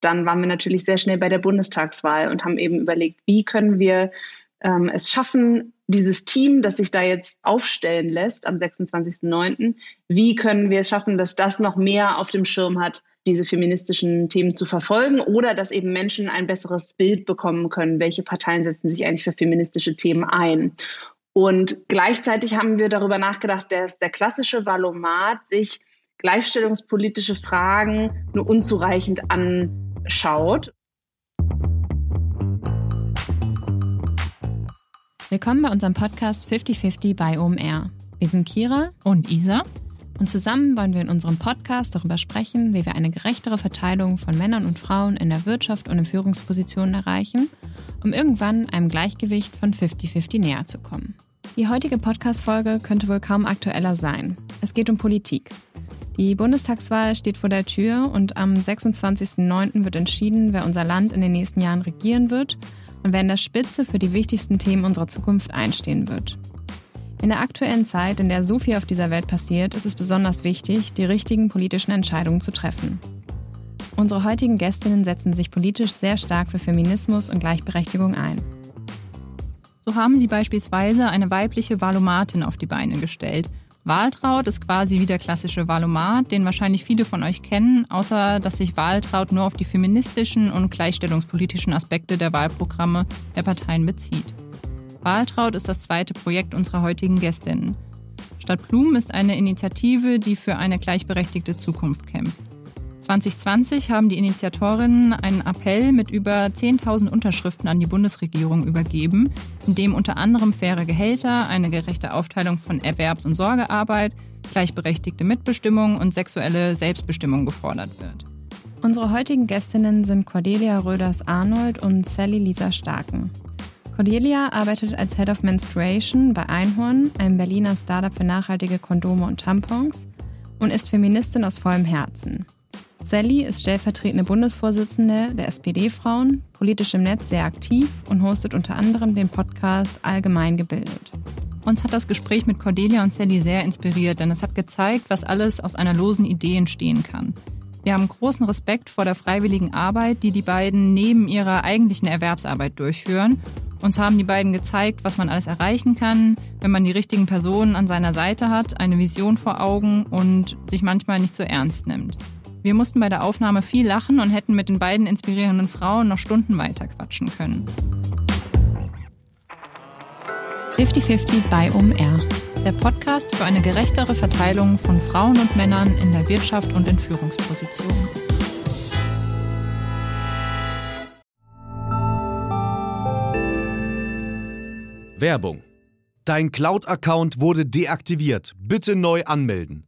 dann waren wir natürlich sehr schnell bei der Bundestagswahl und haben eben überlegt, wie können wir ähm, es schaffen, dieses Team, das sich da jetzt aufstellen lässt am 26.09., wie können wir es schaffen, dass das noch mehr auf dem Schirm hat, diese feministischen Themen zu verfolgen oder dass eben Menschen ein besseres Bild bekommen können, welche Parteien setzen sich eigentlich für feministische Themen ein. Und gleichzeitig haben wir darüber nachgedacht, dass der klassische Valomat sich gleichstellungspolitische Fragen nur unzureichend anschaut. Willkommen bei unserem Podcast 5050 bei OMR. Wir sind Kira und Isa und zusammen wollen wir in unserem Podcast darüber sprechen, wie wir eine gerechtere Verteilung von Männern und Frauen in der Wirtschaft und in Führungspositionen erreichen, um irgendwann einem Gleichgewicht von 50-50 näher zu kommen. Die heutige Podcast-Folge könnte wohl kaum aktueller sein. Es geht um Politik. Die Bundestagswahl steht vor der Tür und am 26.09. wird entschieden, wer unser Land in den nächsten Jahren regieren wird und wer in der Spitze für die wichtigsten Themen unserer Zukunft einstehen wird. In der aktuellen Zeit, in der so viel auf dieser Welt passiert, ist es besonders wichtig, die richtigen politischen Entscheidungen zu treffen. Unsere heutigen Gästinnen setzen sich politisch sehr stark für Feminismus und Gleichberechtigung ein. So haben sie beispielsweise eine weibliche Valomatin auf die Beine gestellt Waltraud ist quasi wie der klassische Wahlomat, den wahrscheinlich viele von euch kennen, außer dass sich Waltraud nur auf die feministischen und gleichstellungspolitischen Aspekte der Wahlprogramme der Parteien bezieht. Waltraud ist das zweite Projekt unserer heutigen Gästinnen. Stadt Blumen ist eine Initiative, die für eine gleichberechtigte Zukunft kämpft. 2020 haben die Initiatorinnen einen Appell mit über 10.000 Unterschriften an die Bundesregierung übergeben, in dem unter anderem faire Gehälter, eine gerechte Aufteilung von Erwerbs- und Sorgearbeit, gleichberechtigte Mitbestimmung und sexuelle Selbstbestimmung gefordert wird. Unsere heutigen Gästinnen sind Cordelia Röders-Arnold und Sally Lisa Starken. Cordelia arbeitet als Head of Menstruation bei Einhorn, einem Berliner Startup für nachhaltige Kondome und Tampons, und ist Feministin aus vollem Herzen. Sally ist stellvertretende Bundesvorsitzende der SPD-Frauen, politisch im Netz sehr aktiv und hostet unter anderem den Podcast Allgemein gebildet. Uns hat das Gespräch mit Cordelia und Sally sehr inspiriert, denn es hat gezeigt, was alles aus einer losen Idee entstehen kann. Wir haben großen Respekt vor der freiwilligen Arbeit, die die beiden neben ihrer eigentlichen Erwerbsarbeit durchführen. Uns haben die beiden gezeigt, was man alles erreichen kann, wenn man die richtigen Personen an seiner Seite hat, eine Vision vor Augen und sich manchmal nicht so ernst nimmt. Wir mussten bei der Aufnahme viel lachen und hätten mit den beiden inspirierenden Frauen noch Stunden weiter quatschen können. 50-50 bei OMR. Der Podcast für eine gerechtere Verteilung von Frauen und Männern in der Wirtschaft und in Führungspositionen. Werbung. Dein Cloud-Account wurde deaktiviert. Bitte neu anmelden.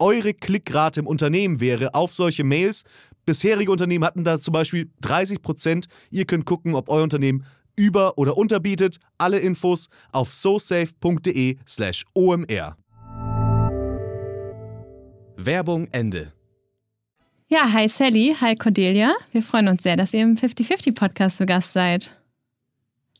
eure Klickrate im Unternehmen wäre auf solche Mails. Bisherige Unternehmen hatten da zum Beispiel 30 Prozent. Ihr könnt gucken, ob euer Unternehmen über- oder unterbietet. Alle Infos auf sosafe.de/slash omr. Werbung Ende. Ja, hi Sally, hi Cordelia. Wir freuen uns sehr, dass ihr im 50-50 Podcast zu Gast seid.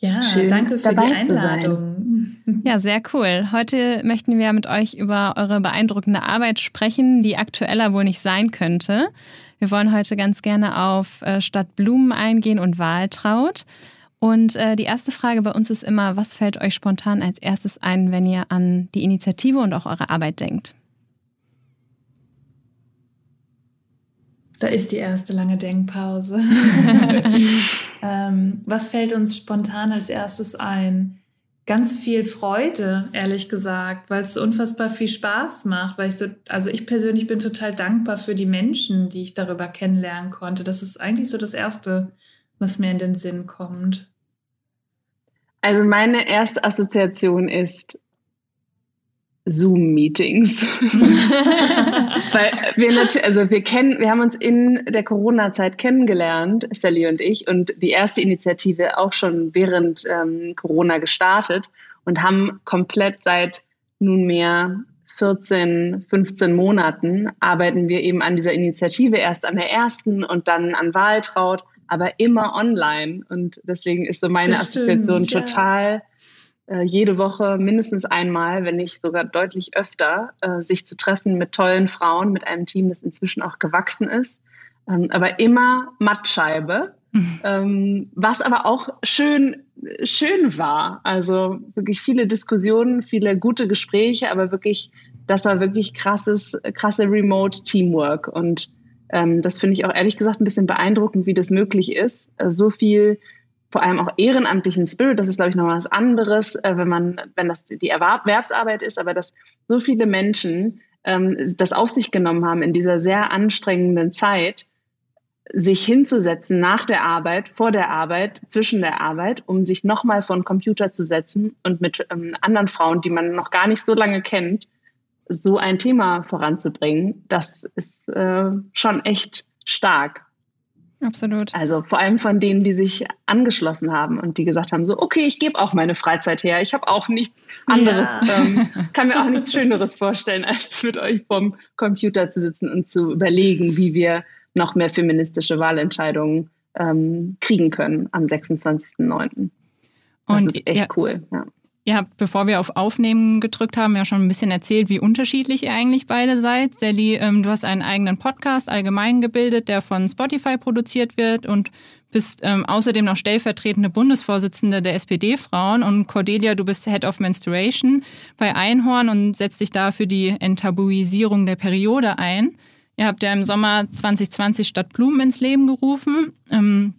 Ja, Schön, danke für die Einladung. Ja, sehr cool. Heute möchten wir mit euch über eure beeindruckende Arbeit sprechen, die aktueller wohl nicht sein könnte. Wir wollen heute ganz gerne auf äh, Stadt Blumen eingehen und Wahltraut. Und äh, die erste Frage bei uns ist immer, was fällt euch spontan als erstes ein, wenn ihr an die Initiative und auch eure Arbeit denkt? Da ist die erste lange Denkpause. Ähm, was fällt uns spontan als erstes ein? Ganz viel Freude, ehrlich gesagt, weil es so unfassbar viel Spaß macht, weil ich so, also ich persönlich bin total dankbar für die Menschen, die ich darüber kennenlernen konnte. Das ist eigentlich so das Erste, was mir in den Sinn kommt. Also meine erste Assoziation ist Zoom-Meetings. Weil wir natürlich, also wir kennen, wir haben uns in der Corona-Zeit kennengelernt, Sally und ich, und die erste Initiative auch schon während ähm, Corona gestartet und haben komplett seit nunmehr 14, 15 Monaten arbeiten wir eben an dieser Initiative, erst an der ersten und dann an Wahltraut, aber immer online. Und deswegen ist so meine das Assoziation stimmt, total ja äh, jede Woche mindestens einmal, wenn nicht sogar deutlich öfter, äh, sich zu treffen mit tollen Frauen, mit einem Team, das inzwischen auch gewachsen ist. Ähm, aber immer Mattscheibe, mhm. ähm, was aber auch schön, schön war. Also wirklich viele Diskussionen, viele gute Gespräche, aber wirklich, das war wirklich krasses, krasse Remote Teamwork. Und ähm, das finde ich auch ehrlich gesagt ein bisschen beeindruckend, wie das möglich ist. Äh, so viel vor allem auch ehrenamtlichen Spirit, das ist, glaube ich, noch was anderes, äh, wenn man, wenn das die Erwerbsarbeit ist, aber dass so viele Menschen ähm, das auf sich genommen haben in dieser sehr anstrengenden Zeit, sich hinzusetzen nach der Arbeit, vor der Arbeit, zwischen der Arbeit, um sich nochmal vor den Computer zu setzen und mit ähm, anderen Frauen, die man noch gar nicht so lange kennt, so ein Thema voranzubringen, das ist äh, schon echt stark. Absolut. Also vor allem von denen, die sich angeschlossen haben und die gesagt haben, so, okay, ich gebe auch meine Freizeit her. Ich habe auch nichts anderes, ja. ähm, kann mir auch nichts Schöneres vorstellen, als mit euch vom Computer zu sitzen und zu überlegen, wie wir noch mehr feministische Wahlentscheidungen ähm, kriegen können am 26.09. Das und, ist echt ja, cool. Ja. Ihr habt, bevor wir auf Aufnehmen gedrückt haben, ja schon ein bisschen erzählt, wie unterschiedlich ihr eigentlich beide seid. Sally, ähm, du hast einen eigenen Podcast allgemein gebildet, der von Spotify produziert wird und bist ähm, außerdem noch stellvertretende Bundesvorsitzende der SPD-Frauen. Und Cordelia, du bist Head of Menstruation bei Einhorn und setzt dich da für die Enttabuisierung der Periode ein. Ihr habt ja im Sommer 2020 Stadt Blumen ins Leben gerufen. Ähm,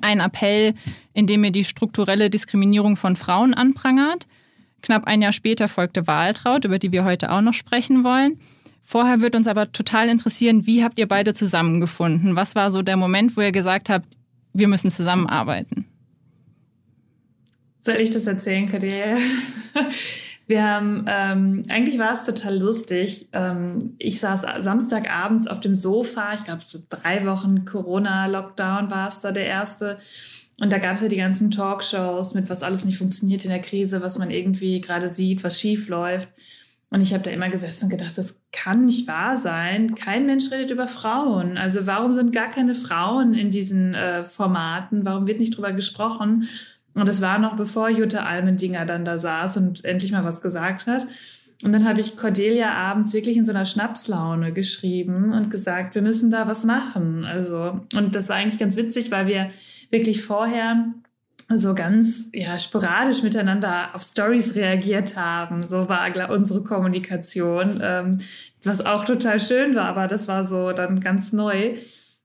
ein Appell, in dem er die strukturelle Diskriminierung von Frauen anprangert. Knapp ein Jahr später folgte Wahltraut, über die wir heute auch noch sprechen wollen. Vorher wird uns aber total interessieren, wie habt ihr beide zusammengefunden? Was war so der Moment, wo ihr gesagt habt, wir müssen zusammenarbeiten? Soll ich das erzählen, Kadir? Wir haben, ähm, eigentlich war es total lustig. Ähm, ich saß Samstagabends auf dem Sofa, ich glaube, so drei Wochen Corona-Lockdown war es da der erste. Und da gab es ja die ganzen Talkshows mit, was alles nicht funktioniert in der Krise, was man irgendwie gerade sieht, was schief läuft. Und ich habe da immer gesessen und gedacht, das kann nicht wahr sein. Kein Mensch redet über Frauen. Also warum sind gar keine Frauen in diesen äh, Formaten? Warum wird nicht drüber gesprochen? Und es war noch bevor Jutta Almendinger dann da saß und endlich mal was gesagt hat. Und dann habe ich Cordelia abends wirklich in so einer Schnapslaune geschrieben und gesagt, wir müssen da was machen. Also, und das war eigentlich ganz witzig, weil wir wirklich vorher so ganz ja sporadisch miteinander auf Stories reagiert haben. So war unsere Kommunikation, ähm, was auch total schön war, aber das war so dann ganz neu.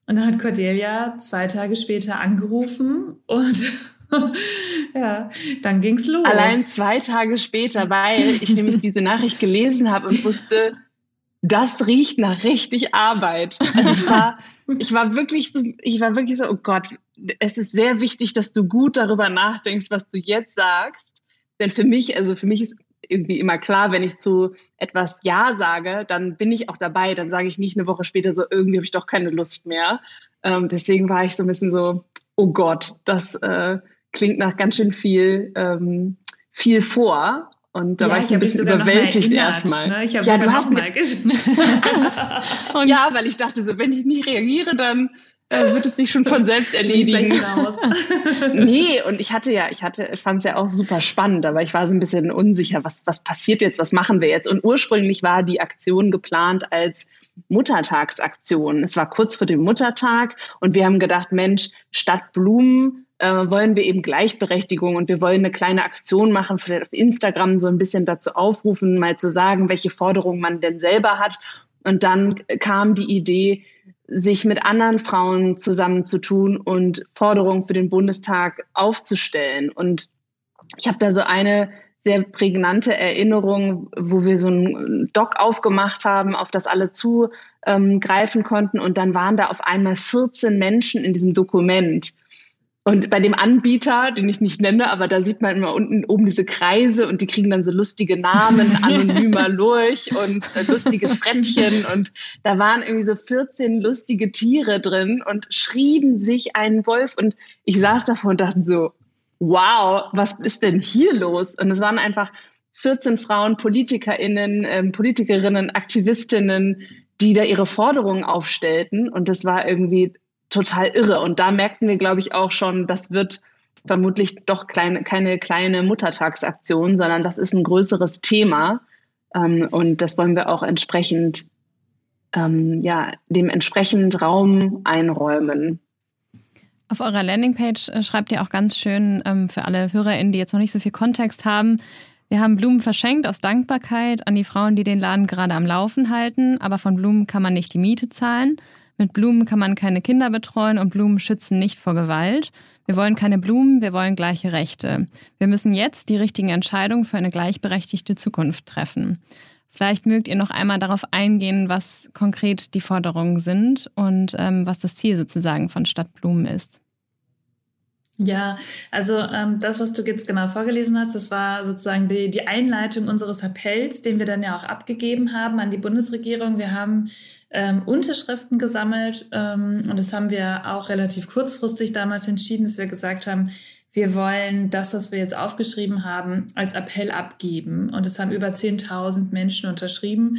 Und dann hat Cordelia zwei Tage später angerufen und ja, dann ging's los. Allein zwei Tage später, weil ich nämlich diese Nachricht gelesen habe und wusste, das riecht nach richtig Arbeit. Also ich war, ich war wirklich so, ich war wirklich so, oh Gott, es ist sehr wichtig, dass du gut darüber nachdenkst, was du jetzt sagst. Denn für mich, also für mich ist irgendwie immer klar, wenn ich zu etwas Ja sage, dann bin ich auch dabei. Dann sage ich nicht eine Woche später so, irgendwie habe ich doch keine Lust mehr. Ähm, deswegen war ich so ein bisschen so, oh Gott, das, äh, klingt nach ganz schön viel, ähm, viel vor. Und da ja, war ich, ein bisschen überwältigt erstmal. Ne? Ich habe ja, du hast mal Ja, weil ich dachte so, wenn ich nicht reagiere, dann äh, wird es sich schon von selbst erledigen. nee, und ich hatte ja, ich hatte, ich fand es ja auch super spannend, aber ich war so ein bisschen unsicher, was, was passiert jetzt, was machen wir jetzt? Und ursprünglich war die Aktion geplant als Muttertagsaktion. Es war kurz vor dem Muttertag und wir haben gedacht, Mensch, statt Blumen äh, wollen wir eben Gleichberechtigung und wir wollen eine kleine Aktion machen, vielleicht auf Instagram so ein bisschen dazu aufrufen, mal zu sagen, welche Forderungen man denn selber hat. Und dann kam die Idee, sich mit anderen Frauen zusammenzutun und Forderungen für den Bundestag aufzustellen. Und ich habe da so eine sehr prägnante Erinnerung, wo wir so ein Doc aufgemacht haben, auf das alle zugreifen konnten. Und dann waren da auf einmal 14 Menschen in diesem Dokument. Und bei dem Anbieter, den ich nicht nenne, aber da sieht man immer unten oben diese Kreise und die kriegen dann so lustige Namen, anonymer Lurch und äh, lustiges Frettchen. Und da waren irgendwie so 14 lustige Tiere drin und schrieben sich einen Wolf. Und ich saß davor und dachte so, wow, was ist denn hier los? Und es waren einfach 14 Frauen, PolitikerInnen, ähm, Politikerinnen, Aktivistinnen, die da ihre Forderungen aufstellten. Und das war irgendwie total irre. Und da merkten wir, glaube ich, auch schon, das wird vermutlich doch kleine, keine kleine Muttertagsaktion, sondern das ist ein größeres Thema. Ähm, und das wollen wir auch entsprechend, ähm, ja, dementsprechend Raum einräumen. Auf eurer Landingpage äh, schreibt ihr auch ganz schön ähm, für alle HörerInnen, die jetzt noch nicht so viel Kontext haben. Wir haben Blumen verschenkt aus Dankbarkeit an die Frauen, die den Laden gerade am Laufen halten, aber von Blumen kann man nicht die Miete zahlen. Mit Blumen kann man keine Kinder betreuen und Blumen schützen nicht vor Gewalt. Wir wollen keine Blumen, wir wollen gleiche Rechte. Wir müssen jetzt die richtigen Entscheidungen für eine gleichberechtigte Zukunft treffen. Vielleicht mögt ihr noch einmal darauf eingehen, was konkret die Forderungen sind und ähm, was das Ziel sozusagen von Stadtblumen ist. Ja, also ähm, das, was du jetzt genau vorgelesen hast, das war sozusagen die, die Einleitung unseres Appells, den wir dann ja auch abgegeben haben an die Bundesregierung. Wir haben ähm, Unterschriften gesammelt ähm, und das haben wir auch relativ kurzfristig damals entschieden, dass wir gesagt haben, wir wollen das, was wir jetzt aufgeschrieben haben, als Appell abgeben. Und es haben über 10.000 Menschen unterschrieben.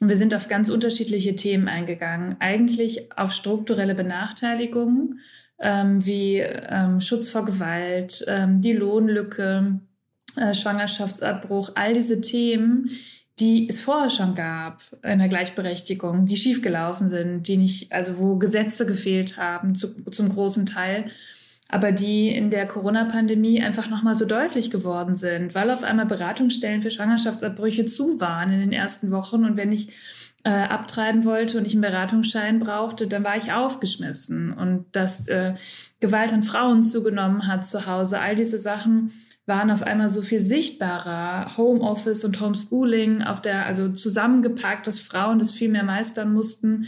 Und wir sind auf ganz unterschiedliche Themen eingegangen. Eigentlich auf strukturelle Benachteiligungen, ähm, wie ähm, Schutz vor Gewalt, ähm, die Lohnlücke, äh, Schwangerschaftsabbruch, all diese Themen, die es vorher schon gab in der Gleichberechtigung, die schiefgelaufen sind, die nicht, also wo Gesetze gefehlt haben zu, zum großen Teil aber die in der Corona-Pandemie einfach nochmal so deutlich geworden sind, weil auf einmal Beratungsstellen für Schwangerschaftsabbrüche zu waren in den ersten Wochen. Und wenn ich äh, abtreiben wollte und ich einen Beratungsschein brauchte, dann war ich aufgeschmissen. Und dass äh, Gewalt an Frauen zugenommen hat zu Hause, all diese Sachen waren auf einmal so viel sichtbarer. Homeoffice und Homeschooling auf der, also zusammengepackt, dass Frauen das viel mehr meistern mussten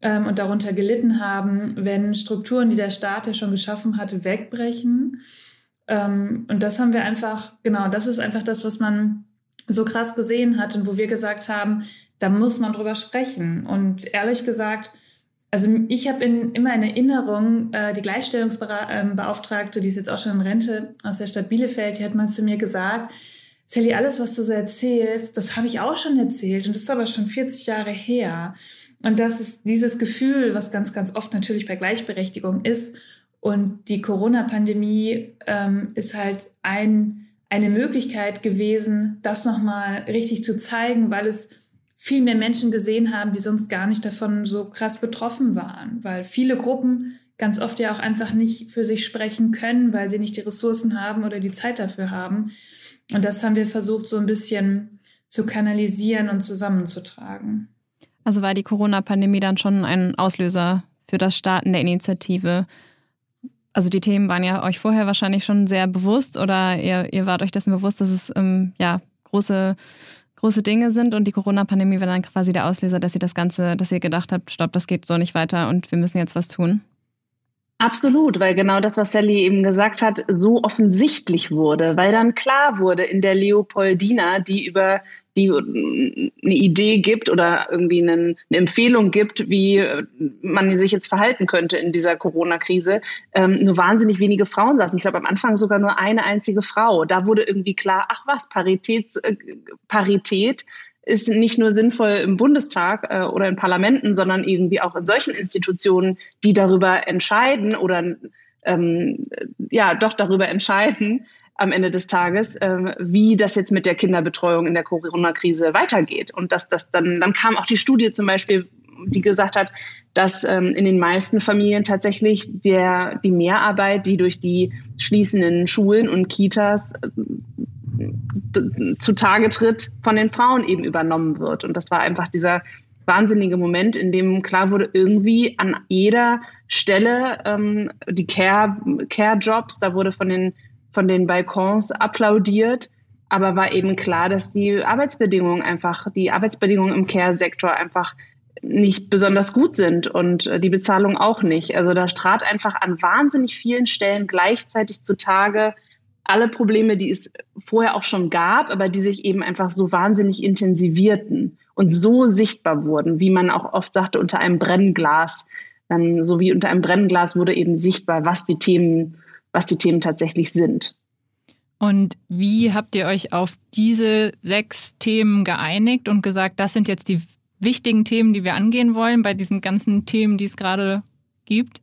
ähm, und darunter gelitten haben, wenn Strukturen, die der Staat ja schon geschaffen hatte, wegbrechen. Ähm, und das haben wir einfach, genau, das ist einfach das, was man so krass gesehen hat und wo wir gesagt haben, da muss man drüber sprechen. Und ehrlich gesagt, also ich habe in, immer in Erinnerung, äh, die Gleichstellungsbeauftragte, die ist jetzt auch schon in Rente aus der Stadt Bielefeld, die hat mal zu mir gesagt, Sally, alles, was du so erzählst, das habe ich auch schon erzählt und das ist aber schon 40 Jahre her. Und das ist dieses Gefühl, was ganz, ganz oft natürlich bei Gleichberechtigung ist. Und die Corona-Pandemie ähm, ist halt ein, eine Möglichkeit gewesen, das nochmal richtig zu zeigen, weil es viel mehr Menschen gesehen haben, die sonst gar nicht davon so krass betroffen waren. Weil viele Gruppen ganz oft ja auch einfach nicht für sich sprechen können, weil sie nicht die Ressourcen haben oder die Zeit dafür haben. Und das haben wir versucht, so ein bisschen zu kanalisieren und zusammenzutragen. Also war die Corona-Pandemie dann schon ein Auslöser für das Starten der Initiative? Also die Themen waren ja euch vorher wahrscheinlich schon sehr bewusst oder ihr, ihr wart euch dessen bewusst, dass es ähm, ja große große Dinge sind und die Corona-Pandemie war dann quasi der Auslöser, dass ihr das Ganze, dass ihr gedacht habt, stopp, das geht so nicht weiter und wir müssen jetzt was tun? Absolut, weil genau das, was Sally eben gesagt hat, so offensichtlich wurde, weil dann klar wurde in der Leopoldina, die über die eine Idee gibt oder irgendwie eine, eine Empfehlung gibt, wie man sich jetzt verhalten könnte in dieser Corona-Krise, ähm, nur wahnsinnig wenige Frauen saßen. Ich glaube, am Anfang sogar nur eine einzige Frau. Da wurde irgendwie klar, ach was, Paritäts, äh, Parität ist nicht nur sinnvoll im Bundestag äh, oder in Parlamenten, sondern irgendwie auch in solchen Institutionen, die darüber entscheiden oder ähm, ja doch darüber entscheiden am Ende des Tages, äh, wie das jetzt mit der Kinderbetreuung in der Corona-Krise weitergeht. Und dass das dann, dann kam auch die Studie zum Beispiel, die gesagt hat, dass ähm, in den meisten Familien tatsächlich der, die Mehrarbeit, die durch die schließenden Schulen und Kitas zutage tritt, von den Frauen eben übernommen wird. Und das war einfach dieser wahnsinnige Moment, in dem klar wurde, irgendwie an jeder Stelle ähm, die Care-Jobs, Care da wurde von den, von den Balkons applaudiert, aber war eben klar, dass die Arbeitsbedingungen einfach, die Arbeitsbedingungen im Care-Sektor einfach nicht besonders gut sind und äh, die Bezahlung auch nicht. Also da trat einfach an wahnsinnig vielen Stellen gleichzeitig zutage alle Probleme, die es vorher auch schon gab, aber die sich eben einfach so wahnsinnig intensivierten und so sichtbar wurden, wie man auch oft sagte, unter einem Brennglas. Ähm, so wie unter einem Brennglas wurde eben sichtbar, was die Themen, was die Themen tatsächlich sind. Und wie habt ihr euch auf diese sechs Themen geeinigt und gesagt, das sind jetzt die wichtigen Themen, die wir angehen wollen bei diesen ganzen Themen, die es gerade gibt?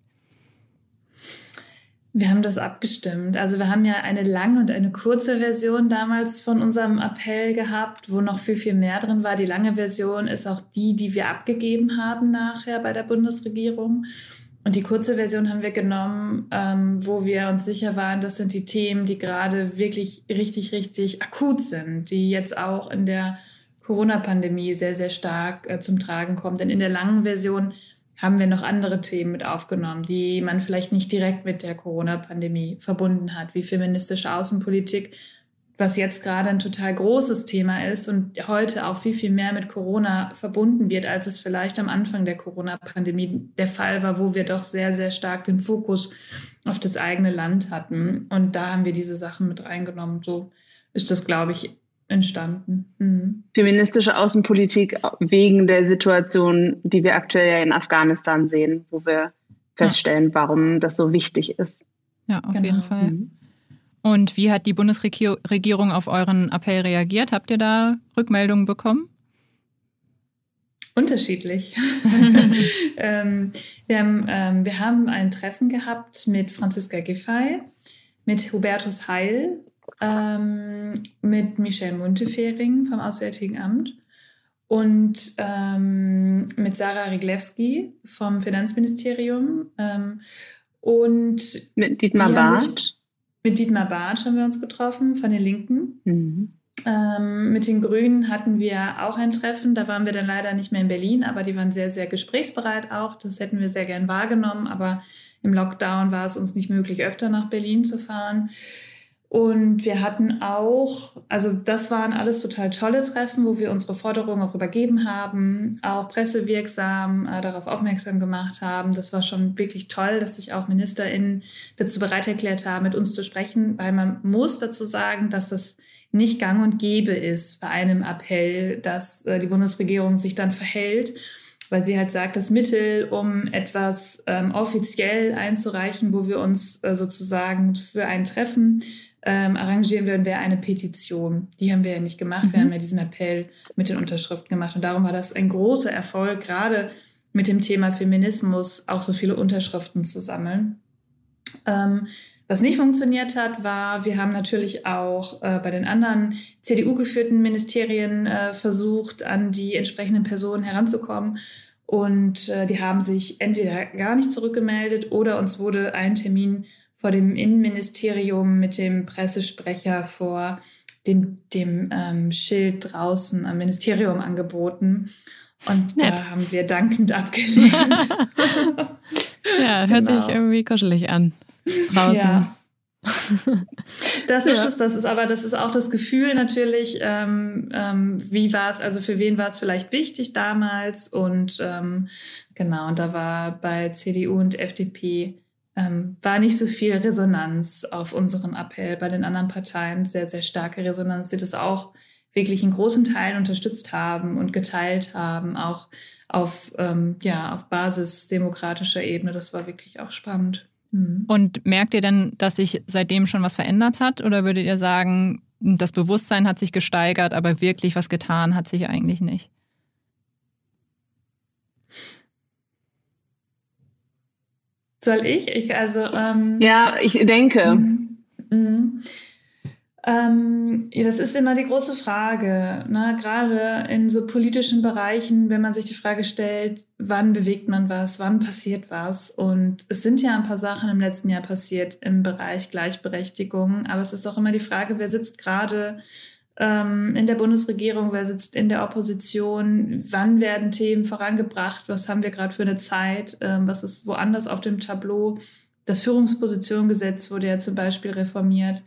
Wir haben das abgestimmt. Also wir haben ja eine lange und eine kurze Version damals von unserem Appell gehabt, wo noch viel, viel mehr drin war. Die lange Version ist auch die, die wir abgegeben haben nachher bei der Bundesregierung. Und die kurze Version haben wir genommen, ähm, wo wir uns sicher waren, das sind die Themen, die gerade wirklich richtig, richtig akut sind, die jetzt auch in der Corona-Pandemie sehr, sehr stark äh, zum Tragen kommen. Denn in der langen Version haben wir noch andere Themen mit aufgenommen, die man vielleicht nicht direkt mit der Corona-Pandemie verbunden hat, wie feministische Außenpolitik, was jetzt gerade ein total großes Thema ist und heute auch viel, viel mehr mit Corona verbunden wird, als es vielleicht am Anfang der Corona-Pandemie der Fall war, wo wir doch sehr, sehr stark den Fokus auf das eigene Land hatten. Und da haben wir diese Sachen mit reingenommen. So ist das, glaube ich, entstanden. Mhm. Feministische Außenpolitik wegen der Situation, die wir aktuell ja in Afghanistan sehen, wo wir feststellen, ja. warum das so wichtig ist. Ja, auf genau. jeden Fall. Mhm. Und wie hat die Bundesregierung auf euren Appell reagiert? Habt ihr da Rückmeldungen bekommen? Unterschiedlich. ähm, wir, haben, ähm, wir haben ein Treffen gehabt mit Franziska Giffey, mit Hubertus Heil, ähm, mit Michelle Muntefering vom Auswärtigen Amt und ähm, mit Sarah Riglewski vom Finanzministerium ähm, und mit Dietmar Barth. Mit Dietmar Barth haben wir uns getroffen von den Linken. Mhm. Ähm, mit den Grünen hatten wir auch ein Treffen. Da waren wir dann leider nicht mehr in Berlin, aber die waren sehr, sehr gesprächsbereit auch. Das hätten wir sehr gern wahrgenommen, aber im Lockdown war es uns nicht möglich, öfter nach Berlin zu fahren. Und wir hatten auch, also das waren alles total tolle Treffen, wo wir unsere Forderungen auch übergeben haben, auch pressewirksam äh, darauf aufmerksam gemacht haben. Das war schon wirklich toll, dass sich auch MinisterInnen dazu bereit erklärt haben, mit uns zu sprechen, weil man muss dazu sagen, dass das nicht gang und gäbe ist bei einem Appell, dass äh, die Bundesregierung sich dann verhält weil sie halt sagt, das Mittel, um etwas ähm, offiziell einzureichen, wo wir uns äh, sozusagen für ein Treffen ähm, arrangieren würden, wäre eine Petition. Die haben wir ja nicht gemacht. Mhm. Wir haben ja diesen Appell mit den Unterschriften gemacht. Und darum war das ein großer Erfolg, gerade mit dem Thema Feminismus auch so viele Unterschriften zu sammeln. Ähm, was nicht funktioniert hat, war, wir haben natürlich auch äh, bei den anderen CDU-geführten Ministerien äh, versucht, an die entsprechenden Personen heranzukommen. Und äh, die haben sich entweder gar nicht zurückgemeldet oder uns wurde ein Termin vor dem Innenministerium mit dem Pressesprecher vor dem, dem ähm, Schild draußen am Ministerium angeboten. Und Nett. da haben wir dankend abgelehnt. ja, hört genau. sich irgendwie kuschelig an. Draußen. Ja. Das ist ja. es, das ist aber, das ist auch das Gefühl natürlich, ähm, ähm, wie war es, also für wen war es vielleicht wichtig damals und ähm, genau, und da war bei CDU und FDP ähm, war nicht so viel Resonanz auf unseren Appell. Bei den anderen Parteien sehr, sehr starke Resonanz, die das auch wirklich in großen Teilen unterstützt haben und geteilt haben, auch auf, ähm, ja, auf Basis demokratischer Ebene. Das war wirklich auch spannend. Mhm. Und merkt ihr denn, dass sich seitdem schon was verändert hat? Oder würdet ihr sagen, das Bewusstsein hat sich gesteigert, aber wirklich was getan hat sich eigentlich nicht? Soll ich? Ich also ähm, ja, ich denke. Mhm. Mhm. Ähm, das ist immer die große Frage. Ne? Gerade in so politischen Bereichen, wenn man sich die Frage stellt, wann bewegt man was, wann passiert was. Und es sind ja ein paar Sachen im letzten Jahr passiert im Bereich Gleichberechtigung. Aber es ist auch immer die Frage, wer sitzt gerade ähm, in der Bundesregierung, wer sitzt in der Opposition, wann werden Themen vorangebracht, was haben wir gerade für eine Zeit, ähm, was ist woanders auf dem Tableau. Das Führungspositionengesetz wurde ja zum Beispiel reformiert,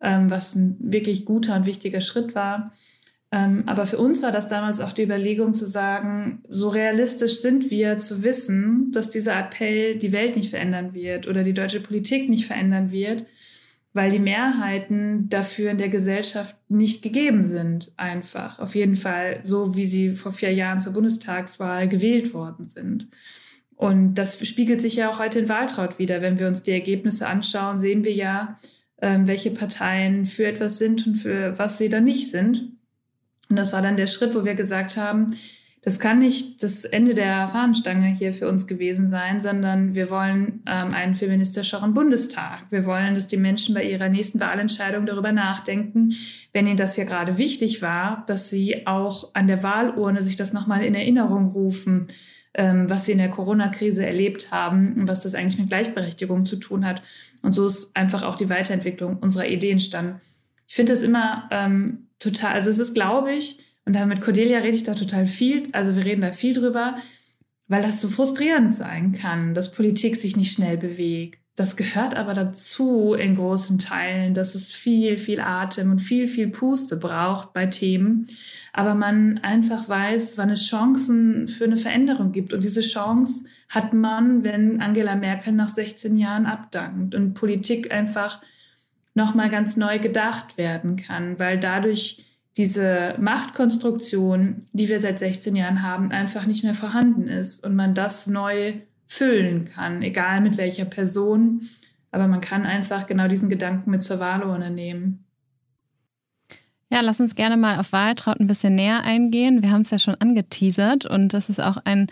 ähm, was ein wirklich guter und wichtiger Schritt war. Ähm, aber für uns war das damals auch die Überlegung zu sagen, so realistisch sind wir zu wissen, dass dieser Appell die Welt nicht verändern wird oder die deutsche Politik nicht verändern wird, weil die Mehrheiten dafür in der Gesellschaft nicht gegeben sind, einfach. Auf jeden Fall so, wie sie vor vier Jahren zur Bundestagswahl gewählt worden sind. Und das spiegelt sich ja auch heute in Waltraud wieder. Wenn wir uns die Ergebnisse anschauen, sehen wir ja, ähm, welche Parteien für etwas sind und für was sie dann nicht sind. Und das war dann der Schritt, wo wir gesagt haben, das kann nicht das Ende der Fahnenstange hier für uns gewesen sein, sondern wir wollen ähm, einen feministischeren Bundestag. Wir wollen, dass die Menschen bei ihrer nächsten Wahlentscheidung darüber nachdenken, wenn ihnen das hier gerade wichtig war, dass sie auch an der Wahlurne sich das nochmal in Erinnerung rufen, ähm, was sie in der Corona-Krise erlebt haben und was das eigentlich mit Gleichberechtigung zu tun hat. Und so ist einfach auch die Weiterentwicklung unserer Ideen entstanden. Ich finde es immer ähm, total, also es ist, glaube ich, und da mit Cordelia rede ich da total viel, also wir reden da viel drüber, weil das so frustrierend sein kann, dass Politik sich nicht schnell bewegt. Das gehört aber dazu in großen Teilen, dass es viel, viel Atem und viel, viel Puste braucht bei Themen. Aber man einfach weiß, wann es Chancen für eine Veränderung gibt. Und diese Chance hat man, wenn Angela Merkel nach 16 Jahren abdankt und Politik einfach nochmal ganz neu gedacht werden kann, weil dadurch diese Machtkonstruktion, die wir seit 16 Jahren haben, einfach nicht mehr vorhanden ist und man das neu füllen kann, egal mit welcher Person. Aber man kann einfach genau diesen Gedanken mit zur Wahlurne nehmen. Ja, lass uns gerne mal auf Wahltraut ein bisschen näher eingehen. Wir haben es ja schon angeteasert und das ist auch ein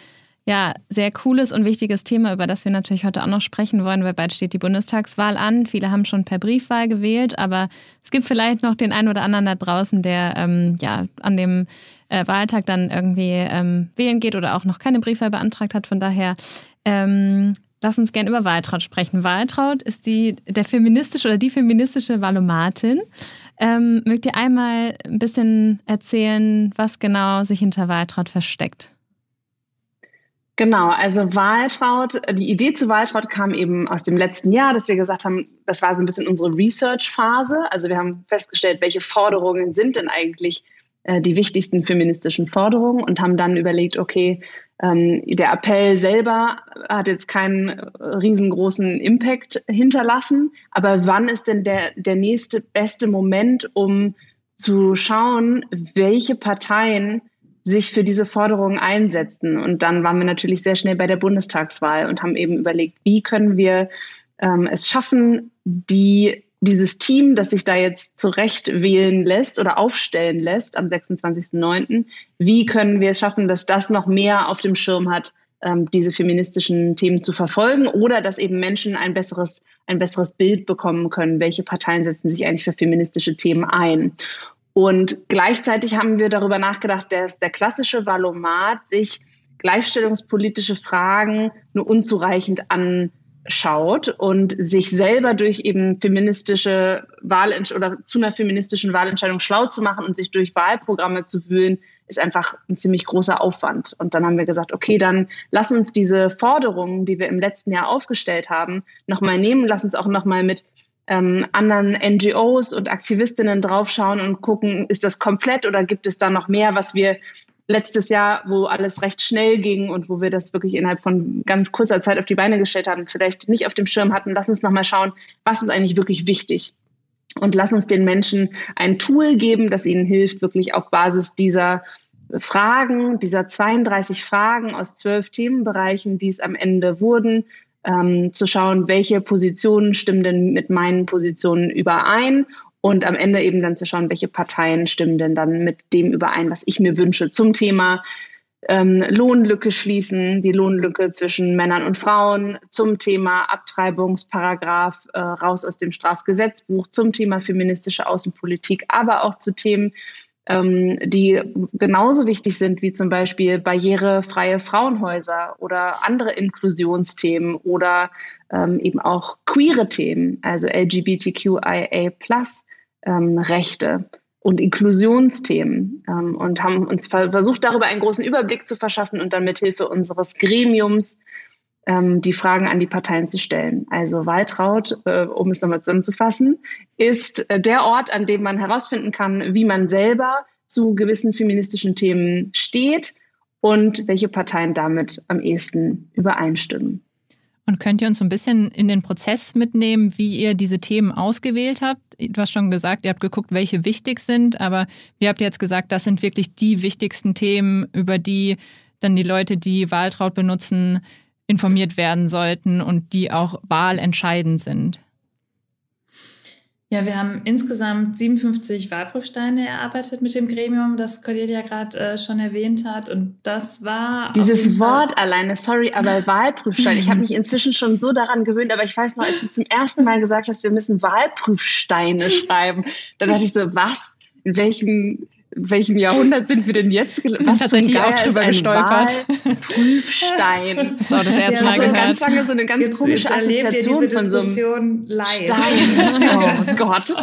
ja, sehr cooles und wichtiges Thema, über das wir natürlich heute auch noch sprechen wollen, weil bald steht die Bundestagswahl an. Viele haben schon per Briefwahl gewählt, aber es gibt vielleicht noch den einen oder anderen da draußen, der ähm, ja an dem äh, Wahltag dann irgendwie ähm, wählen geht oder auch noch keine Briefwahl beantragt hat. Von daher ähm, lass uns gerne über Waltraud sprechen. Waltraud ist die der feministische oder die feministische Valomatin. Ähm, mögt ihr einmal ein bisschen erzählen, was genau sich hinter Waltraud versteckt? Genau, also Wahltraut, die Idee zu Wahltraut kam eben aus dem letzten Jahr, dass wir gesagt haben, das war so ein bisschen unsere Research-Phase. Also wir haben festgestellt, welche Forderungen sind denn eigentlich äh, die wichtigsten feministischen Forderungen und haben dann überlegt, okay, ähm, der Appell selber hat jetzt keinen riesengroßen Impact hinterlassen, aber wann ist denn der, der nächste beste Moment, um zu schauen, welche Parteien sich für diese Forderungen einsetzen. Und dann waren wir natürlich sehr schnell bei der Bundestagswahl und haben eben überlegt, wie können wir ähm, es schaffen, die, dieses Team, das sich da jetzt zurecht wählen lässt oder aufstellen lässt am 26.09., wie können wir es schaffen, dass das noch mehr auf dem Schirm hat, ähm, diese feministischen Themen zu verfolgen oder dass eben Menschen ein besseres, ein besseres Bild bekommen können, welche Parteien setzen sich eigentlich für feministische Themen ein. Und gleichzeitig haben wir darüber nachgedacht, dass der klassische Valomat sich gleichstellungspolitische Fragen nur unzureichend anschaut und sich selber durch eben feministische Wahlentsch oder zu einer feministischen Wahlentscheidung schlau zu machen und sich durch Wahlprogramme zu wühlen, ist einfach ein ziemlich großer Aufwand. Und dann haben wir gesagt, okay, dann lass uns diese Forderungen, die wir im letzten Jahr aufgestellt haben, nochmal nehmen, lass uns auch nochmal mit ähm, anderen NGOs und Aktivistinnen draufschauen und gucken, ist das komplett oder gibt es da noch mehr, was wir letztes Jahr, wo alles recht schnell ging und wo wir das wirklich innerhalb von ganz kurzer Zeit auf die Beine gestellt haben, vielleicht nicht auf dem Schirm hatten, lass uns nochmal schauen, was ist eigentlich wirklich wichtig. Und lass uns den Menschen ein Tool geben, das ihnen hilft, wirklich auf Basis dieser Fragen, dieser 32 Fragen aus zwölf Themenbereichen, die es am Ende wurden, ähm, zu schauen, welche Positionen stimmen denn mit meinen Positionen überein und am Ende eben dann zu schauen, welche Parteien stimmen denn dann mit dem überein, was ich mir wünsche zum Thema ähm, Lohnlücke schließen, die Lohnlücke zwischen Männern und Frauen, zum Thema Abtreibungsparagraph äh, raus aus dem Strafgesetzbuch, zum Thema feministische Außenpolitik, aber auch zu Themen ähm, die genauso wichtig sind wie zum Beispiel barrierefreie Frauenhäuser oder andere Inklusionsthemen oder ähm, eben auch queere Themen, also LGBTQIA ähm, Rechte und Inklusionsthemen ähm, und haben uns versucht, darüber einen großen Überblick zu verschaffen und dann mithilfe unseres Gremiums ähm, die Fragen an die Parteien zu stellen. Also Waltraud, äh, um es nochmal zusammenzufassen, ist äh, der Ort, an dem man herausfinden kann, wie man selber zu gewissen feministischen Themen steht und welche Parteien damit am ehesten übereinstimmen. Und könnt ihr uns so ein bisschen in den Prozess mitnehmen, wie ihr diese Themen ausgewählt habt? Du hast schon gesagt, ihr habt geguckt, welche wichtig sind, aber wie habt ihr jetzt gesagt, das sind wirklich die wichtigsten Themen, über die dann die Leute, die Wahltraut benutzen, informiert werden sollten und die auch wahlentscheidend sind? Ja, wir haben insgesamt 57 Wahlprüfsteine erarbeitet mit dem Gremium, das Cordelia gerade äh, schon erwähnt hat. Und das war. Dieses Wort alleine, sorry, aber Wahlprüfstein. ich habe mich inzwischen schon so daran gewöhnt, aber ich weiß noch, als du zum ersten Mal gesagt hast, wir müssen Wahlprüfsteine schreiben, dann dachte ich so, was? In welchem welchem Jahrhundert sind wir denn jetzt gelandet? Was tatsächlich auch drüber gestolpert. Prüfstein. So, das erste ja, Mal so gehört. ganz lange so eine ganz jetzt, komische jetzt Assoziation von so einem live. Stein. Oh Gott.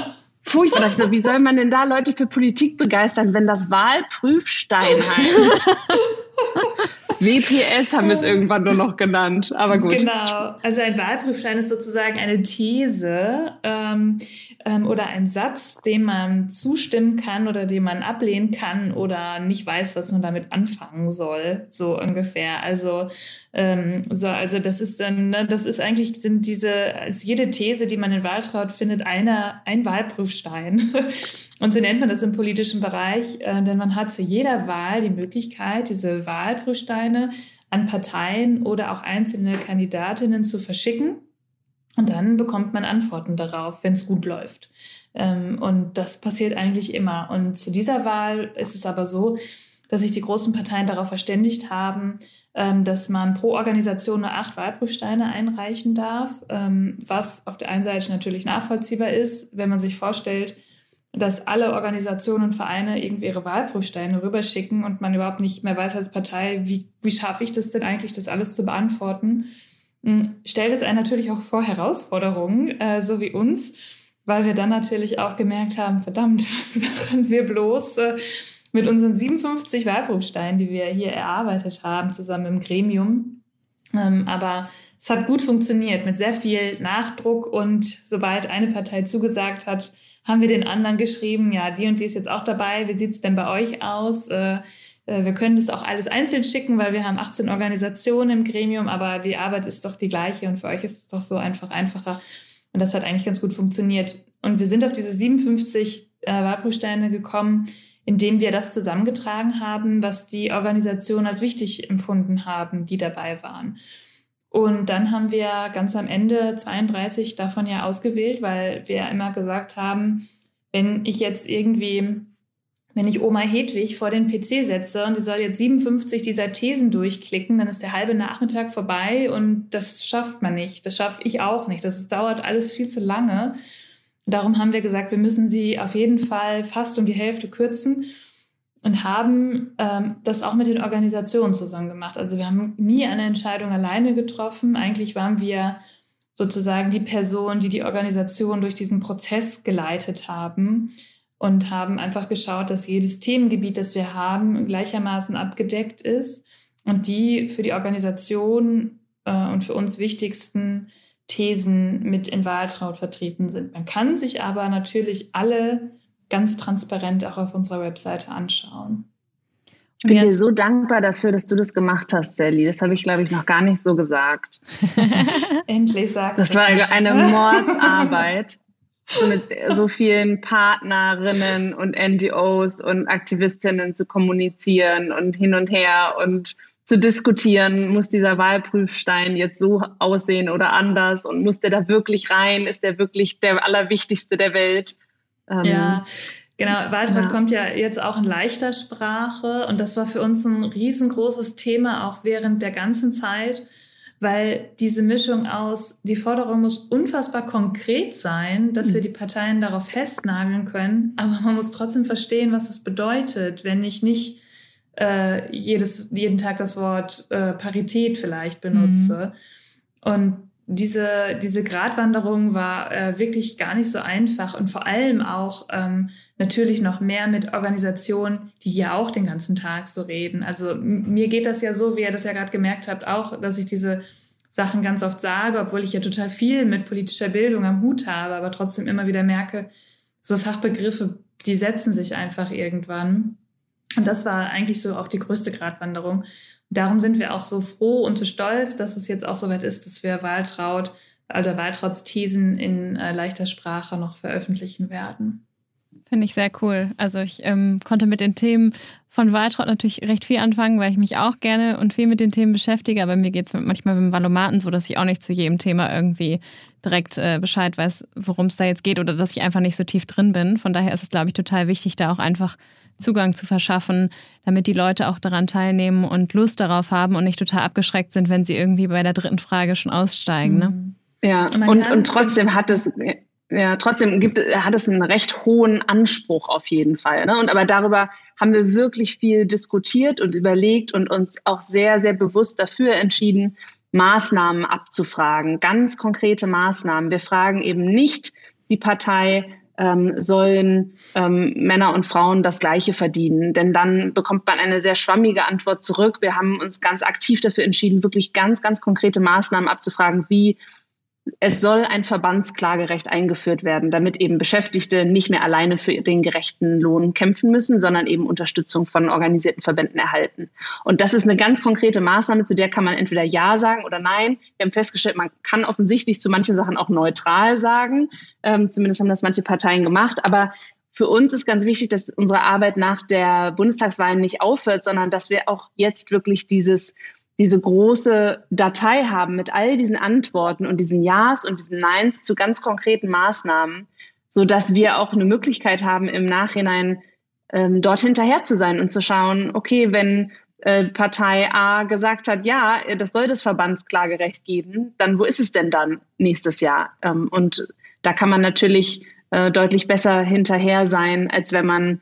Furchtbar. Ich so, wie soll man denn da Leute für Politik begeistern, wenn das Wahlprüfstein heißt? WPS haben wir es irgendwann nur noch genannt, aber gut. Genau. Also ein Wahlprüfstein ist sozusagen eine These, ähm, ähm, oder ein Satz, dem man zustimmen kann oder den man ablehnen kann oder nicht weiß, was man damit anfangen soll, so ungefähr. Also ähm, so, also das ist dann, ne, das ist eigentlich sind diese, ist jede These, die man in Wahltraut findet, einer ein Wahlprüfstein. Und so nennt man das im politischen Bereich, äh, denn man hat zu jeder Wahl die Möglichkeit, diese Wahlprüfsteine an Parteien oder auch einzelne Kandidatinnen zu verschicken und dann bekommt man Antworten darauf, wenn es gut läuft. Ähm, und das passiert eigentlich immer. Und zu dieser Wahl ist es aber so, dass sich die großen Parteien darauf verständigt haben, ähm, dass man pro Organisation nur acht Wahlprüfsteine einreichen darf, ähm, was auf der einen Seite natürlich nachvollziehbar ist, wenn man sich vorstellt, dass alle Organisationen und Vereine irgendwie ihre Wahlprüfsteine rüberschicken und man überhaupt nicht mehr weiß als Partei, wie, wie schaffe ich das denn eigentlich, das alles zu beantworten. Hm, stellt es einen natürlich auch vor Herausforderungen, äh, so wie uns, weil wir dann natürlich auch gemerkt haben, verdammt, was machen wir bloß äh, mit unseren 57 Wahlprüfsteinen, die wir hier erarbeitet haben, zusammen im Gremium. Ähm, aber es hat gut funktioniert mit sehr viel Nachdruck und sobald eine Partei zugesagt hat, haben wir den anderen geschrieben, ja, die und die ist jetzt auch dabei, wie sieht's denn bei euch aus? Äh, äh, wir können das auch alles einzeln schicken, weil wir haben 18 Organisationen im Gremium, aber die Arbeit ist doch die gleiche und für euch ist es doch so einfach einfacher. Und das hat eigentlich ganz gut funktioniert. Und wir sind auf diese 57 äh, Wahlprüfsteine gekommen, indem wir das zusammengetragen haben, was die Organisationen als wichtig empfunden haben, die dabei waren. Und dann haben wir ganz am Ende 32 davon ja ausgewählt, weil wir immer gesagt haben, wenn ich jetzt irgendwie wenn ich Oma Hedwig vor den PC setze und die soll jetzt 57 dieser Thesen durchklicken, dann ist der halbe Nachmittag vorbei und das schafft man nicht. Das schaffe ich auch nicht. Das dauert alles viel zu lange. Darum haben wir gesagt, wir müssen sie auf jeden Fall fast um die Hälfte kürzen und haben ähm, das auch mit den Organisationen zusammen gemacht. Also wir haben nie eine Entscheidung alleine getroffen. Eigentlich waren wir sozusagen die Person, die die Organisation durch diesen Prozess geleitet haben und haben einfach geschaut, dass jedes Themengebiet, das wir haben, gleichermaßen abgedeckt ist und die für die Organisation äh, und für uns wichtigsten Thesen mit in Wahltraut vertreten sind. Man kann sich aber natürlich alle ganz transparent auch auf unserer Webseite anschauen. Ich bin dir so dankbar dafür, dass du das gemacht hast, Sally. Das habe ich, glaube ich, noch gar nicht so gesagt. Endlich sagst du Das war eine Mordsarbeit mit so vielen Partnerinnen und NGOs und Aktivistinnen zu kommunizieren und hin und her und zu diskutieren, muss dieser Wahlprüfstein jetzt so aussehen oder anders und muss der da wirklich rein? Ist der wirklich der allerwichtigste der Welt? Ähm, ja, genau. Wahltraut ja. kommt ja jetzt auch in leichter Sprache und das war für uns ein riesengroßes Thema auch während der ganzen Zeit weil diese Mischung aus, die Forderung muss unfassbar konkret sein, dass wir hm. die Parteien darauf festnageln können, aber man muss trotzdem verstehen, was es bedeutet, wenn ich nicht äh, jedes, jeden Tag das Wort äh, Parität vielleicht benutze. Mhm. Und diese, diese Gratwanderung war äh, wirklich gar nicht so einfach und vor allem auch ähm, natürlich noch mehr mit Organisationen, die ja auch den ganzen Tag so reden. Also mir geht das ja so, wie ihr das ja gerade gemerkt habt, auch, dass ich diese Sachen ganz oft sage, obwohl ich ja total viel mit politischer Bildung am Hut habe, aber trotzdem immer wieder merke, so Fachbegriffe, die setzen sich einfach irgendwann. Und das war eigentlich so auch die größte Gratwanderung. Darum sind wir auch so froh und so stolz, dass es jetzt auch soweit ist, dass wir Waltraud oder Waltrauds Thesen in äh, leichter Sprache noch veröffentlichen werden. Finde ich sehr cool. Also ich ähm, konnte mit den Themen von Waltraud natürlich recht viel anfangen, weil ich mich auch gerne und viel mit den Themen beschäftige. Aber mir geht es manchmal mit dem Valomaten so, dass ich auch nicht zu jedem Thema irgendwie direkt äh, Bescheid weiß, worum es da jetzt geht oder dass ich einfach nicht so tief drin bin. Von daher ist es, glaube ich, total wichtig, da auch einfach Zugang zu verschaffen, damit die Leute auch daran teilnehmen und Lust darauf haben und nicht total abgeschreckt sind, wenn sie irgendwie bei der dritten Frage schon aussteigen. Ne? Ja, und, und, und trotzdem hat es ja, trotzdem gibt, hat es einen recht hohen Anspruch auf jeden Fall. Ne? Und aber darüber haben wir wirklich viel diskutiert und überlegt und uns auch sehr, sehr bewusst dafür entschieden, Maßnahmen abzufragen, ganz konkrete Maßnahmen. Wir fragen eben nicht die Partei, ähm, sollen ähm, Männer und Frauen das Gleiche verdienen. Denn dann bekommt man eine sehr schwammige Antwort zurück. Wir haben uns ganz aktiv dafür entschieden, wirklich ganz, ganz konkrete Maßnahmen abzufragen, wie es soll ein Verbandsklagerecht eingeführt werden, damit eben Beschäftigte nicht mehr alleine für den gerechten Lohn kämpfen müssen, sondern eben Unterstützung von organisierten Verbänden erhalten. Und das ist eine ganz konkrete Maßnahme, zu der kann man entweder Ja sagen oder Nein. Wir haben festgestellt, man kann offensichtlich zu manchen Sachen auch neutral sagen. Ähm, zumindest haben das manche Parteien gemacht. Aber für uns ist ganz wichtig, dass unsere Arbeit nach der Bundestagswahl nicht aufhört, sondern dass wir auch jetzt wirklich dieses diese große Datei haben mit all diesen Antworten und diesen Ja's und diesen Neins zu ganz konkreten Maßnahmen, so dass wir auch eine Möglichkeit haben, im Nachhinein ähm, dort hinterher zu sein und zu schauen, okay, wenn äh, Partei A gesagt hat, ja, das soll das Verbandsklagerecht geben, dann wo ist es denn dann nächstes Jahr? Ähm, und da kann man natürlich äh, deutlich besser hinterher sein, als wenn man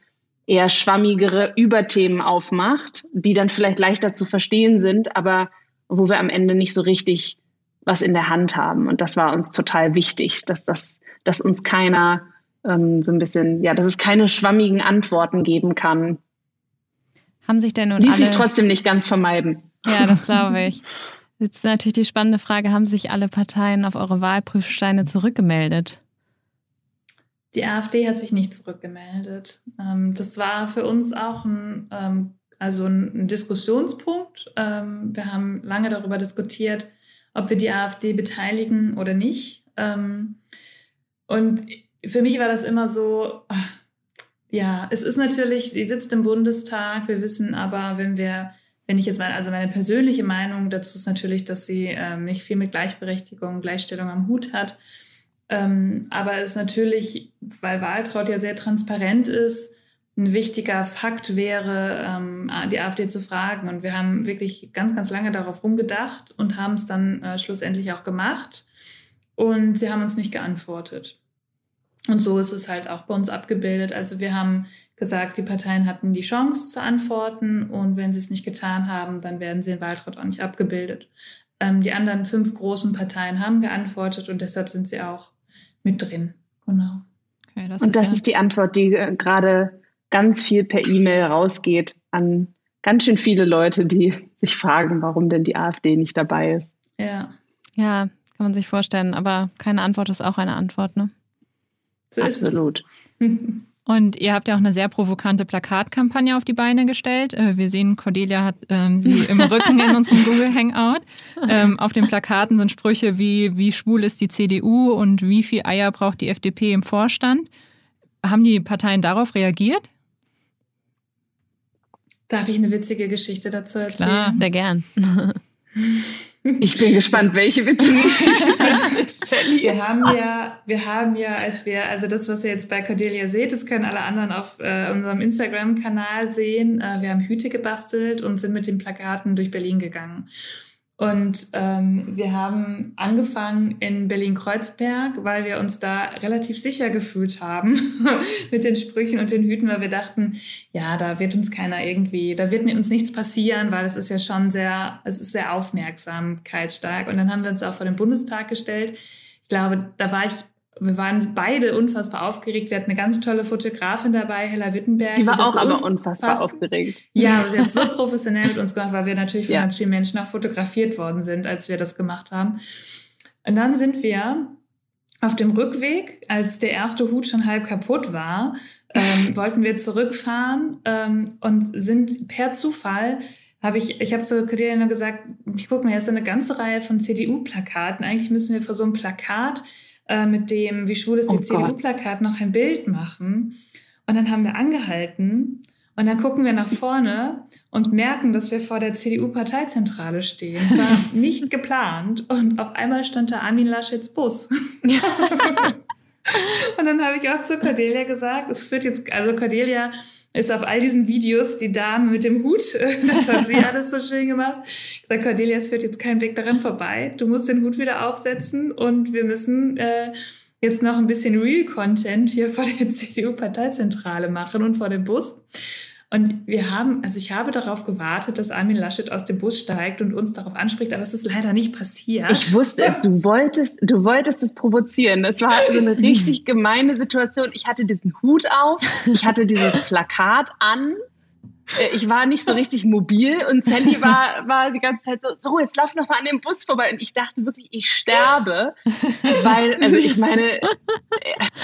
eher schwammigere Überthemen aufmacht, die dann vielleicht leichter zu verstehen sind, aber wo wir am Ende nicht so richtig was in der Hand haben. Und das war uns total wichtig, dass das, dass uns keiner ähm, so ein bisschen, ja, dass es keine schwammigen Antworten geben kann. Haben sich denn nun Ließ alle... sich trotzdem nicht ganz vermeiden. Ja, das glaube ich. Jetzt natürlich die spannende Frage, haben sich alle Parteien auf eure Wahlprüfsteine zurückgemeldet? Die AfD hat sich nicht zurückgemeldet. Ähm, das war für uns auch ein, ähm, also ein, Diskussionspunkt. Ähm, wir haben lange darüber diskutiert, ob wir die AfD beteiligen oder nicht. und für mich war das immer so, ja, es ist natürlich, sie sitzt im Bundestag, wir wissen aber, wenn wir, wenn ich jetzt mal, also meine persönliche Meinung dazu ist natürlich, dass sie nicht viel mit Gleichberechtigung, Gleichstellung am Hut hat. Ähm, aber es natürlich, weil Wahltraut ja sehr transparent ist, ein wichtiger Fakt wäre, ähm, die AfD zu fragen. Und wir haben wirklich ganz, ganz lange darauf rumgedacht und haben es dann äh, schlussendlich auch gemacht. Und sie haben uns nicht geantwortet. Und so ist es halt auch bei uns abgebildet. Also wir haben gesagt, die Parteien hatten die Chance zu antworten und wenn sie es nicht getan haben, dann werden sie in Wahltraut auch nicht abgebildet. Ähm, die anderen fünf großen Parteien haben geantwortet und deshalb sind sie auch mit drin. Genau. Okay, das und ist das ja ist die Antwort, die äh, gerade ganz viel per E-Mail rausgeht an ganz schön viele Leute, die sich fragen, warum denn die AfD nicht dabei ist. Ja. Ja, kann man sich vorstellen, aber keine Antwort ist auch eine Antwort, ne? So Absolut. Und ihr habt ja auch eine sehr provokante Plakatkampagne auf die Beine gestellt. Äh, wir sehen, Cordelia hat ähm, sie im Rücken in unserem Google Hangout. Ähm, auf den Plakaten sind Sprüche wie, wie schwul ist die CDU und wie viel Eier braucht die FDP im Vorstand. Haben die Parteien darauf reagiert? Darf ich eine witzige Geschichte dazu erzählen? Klar, sehr gern. Ich bin gespannt, welche witzige Wir haben ja, wir haben ja, als wir, also das, was ihr jetzt bei Cordelia seht, das können alle anderen auf äh, unserem Instagram-Kanal sehen. Äh, wir haben Hüte gebastelt und sind mit den Plakaten durch Berlin gegangen. Und ähm, wir haben angefangen in Berlin-Kreuzberg, weil wir uns da relativ sicher gefühlt haben mit den Sprüchen und den Hüten, weil wir dachten, ja, da wird uns keiner irgendwie, da wird uns nichts passieren, weil es ist ja schon sehr, es ist sehr aufmerksamkeitsstark. Und dann haben wir uns auch vor den Bundestag gestellt. Ich glaube, da war ich wir waren beide unfassbar aufgeregt. Wir hatten eine ganz tolle Fotografin dabei, Hella Wittenberg. Die war auch aber unfassbar aufgeregt. Ja, sie hat so professionell mit uns gemacht, weil wir natürlich von ja. ganz vielen Menschen auch fotografiert worden sind, als wir das gemacht haben. Und dann sind wir auf dem Rückweg, als der erste Hut schon halb kaputt war, ähm, wollten wir zurückfahren ähm, und sind per Zufall habe ich, ich habe so Cordelia nur gesagt, ich guck mal, hier ist so eine ganze Reihe von CDU-Plakaten. Eigentlich müssen wir vor so einem Plakat äh, mit dem Wie schwul ist die oh CDU-Plakat noch ein Bild machen. Und dann haben wir angehalten und dann gucken wir nach vorne und merken, dass wir vor der CDU-Parteizentrale stehen. Es war nicht geplant. Und auf einmal stand da Armin Laschets Bus. und dann habe ich auch zu Cordelia gesagt, es wird jetzt, also Cordelia ist auf all diesen Videos die Dame mit dem Hut, das hat sie alles so schön gemacht. Ich sage, Cordelia, es führt jetzt kein Weg daran vorbei. Du musst den Hut wieder aufsetzen und wir müssen äh, jetzt noch ein bisschen Real-Content hier vor der CDU-Parteizentrale machen und vor dem Bus. Und wir haben, also ich habe darauf gewartet, dass Armin Laschet aus dem Bus steigt und uns darauf anspricht, aber es ist leider nicht passiert. Ich wusste es, du wolltest, du wolltest es provozieren. Das war so eine richtig gemeine Situation. Ich hatte diesen Hut auf, ich hatte dieses Plakat an ich war nicht so richtig mobil und Sally war, war die ganze Zeit so, so, jetzt lauf noch mal an dem Bus vorbei. Und ich dachte wirklich, ich sterbe, weil, also ich meine, äh,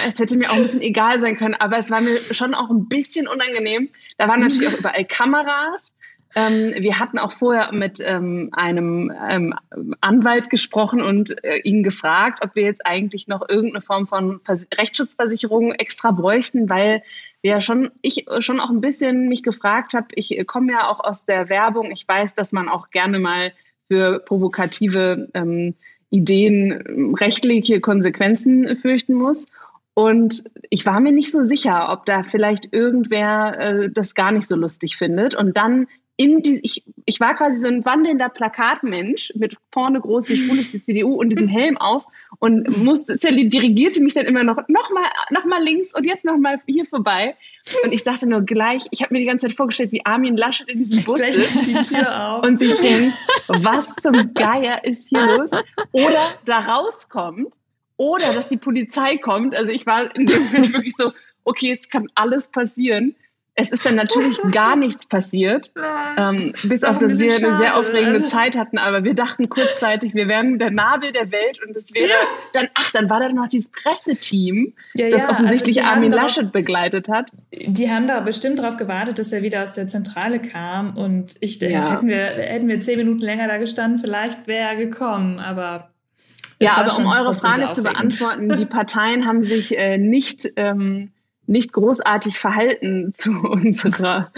es hätte mir auch ein bisschen egal sein können, aber es war mir schon auch ein bisschen unangenehm. Da waren natürlich auch überall Kameras. Ähm, wir hatten auch vorher mit ähm, einem ähm, Anwalt gesprochen und äh, ihn gefragt, ob wir jetzt eigentlich noch irgendeine Form von Vers Rechtsschutzversicherung extra bräuchten, weil ja schon, ich schon auch ein bisschen mich gefragt habe, ich komme ja auch aus der Werbung, ich weiß, dass man auch gerne mal für provokative ähm, Ideen ähm, rechtliche Konsequenzen fürchten muss. Und ich war mir nicht so sicher, ob da vielleicht irgendwer äh, das gar nicht so lustig findet. Und dann in die, ich, ich war quasi so ein wandelnder Plakatmensch mit vorne groß wie schwul ist die CDU und diesem Helm auf und musste, Sally dirigierte mich dann immer noch, noch mal, noch mal links und jetzt noch mal hier vorbei. Und ich dachte nur gleich, ich habe mir die ganze Zeit vorgestellt, wie Armin Laschet in diesem Bus sitzt die und sich denkt, was zum Geier ist hier los? Oder da rauskommt oder dass die Polizei kommt. Also ich war in dem Moment wirklich so, okay, jetzt kann alles passieren. Es ist dann natürlich gar nichts passiert, ähm, bis auf, dass wir schade. eine sehr aufregende also, Zeit hatten. Aber wir dachten kurzzeitig, wir wären der Nabel der Welt und es wäre ja. dann, ach, dann war da noch dieses Presseteam, ja, das ja. offensichtlich also Armin Laschet begleitet hat. Die haben da bestimmt darauf gewartet, dass er wieder aus der Zentrale kam und ich ja. hätten wir hätten wir zehn Minuten länger da gestanden, vielleicht wäre er gekommen, aber ja, aber um eure Frage zu beantworten, die Parteien haben sich äh, nicht ähm, nicht großartig verhalten zu unserer,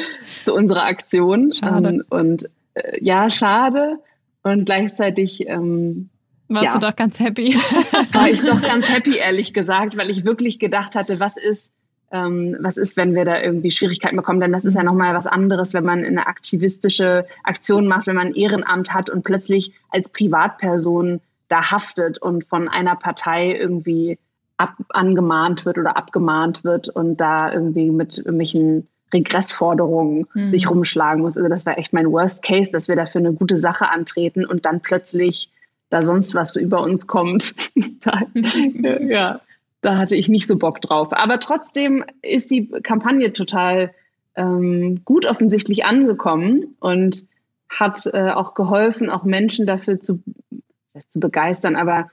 zu unserer Aktion. Schade. Ähm, und äh, ja, schade. Und gleichzeitig ähm, warst ja, du doch ganz happy. War ich doch ganz happy, ehrlich gesagt, weil ich wirklich gedacht hatte, was ist, ähm, was ist, wenn wir da irgendwie Schwierigkeiten bekommen? Denn das ist ja nochmal was anderes, wenn man eine aktivistische Aktion macht, wenn man ein Ehrenamt hat und plötzlich als Privatperson da haftet und von einer Partei irgendwie ab, angemahnt wird oder abgemahnt wird und da irgendwie mit irgendwelchen Regressforderungen mhm. sich rumschlagen muss. Also das war echt mein Worst Case, dass wir dafür eine gute Sache antreten und dann plötzlich da sonst was über uns kommt. da, ja, da hatte ich nicht so Bock drauf. Aber trotzdem ist die Kampagne total ähm, gut offensichtlich angekommen und hat äh, auch geholfen, auch Menschen dafür zu, zu begeistern, aber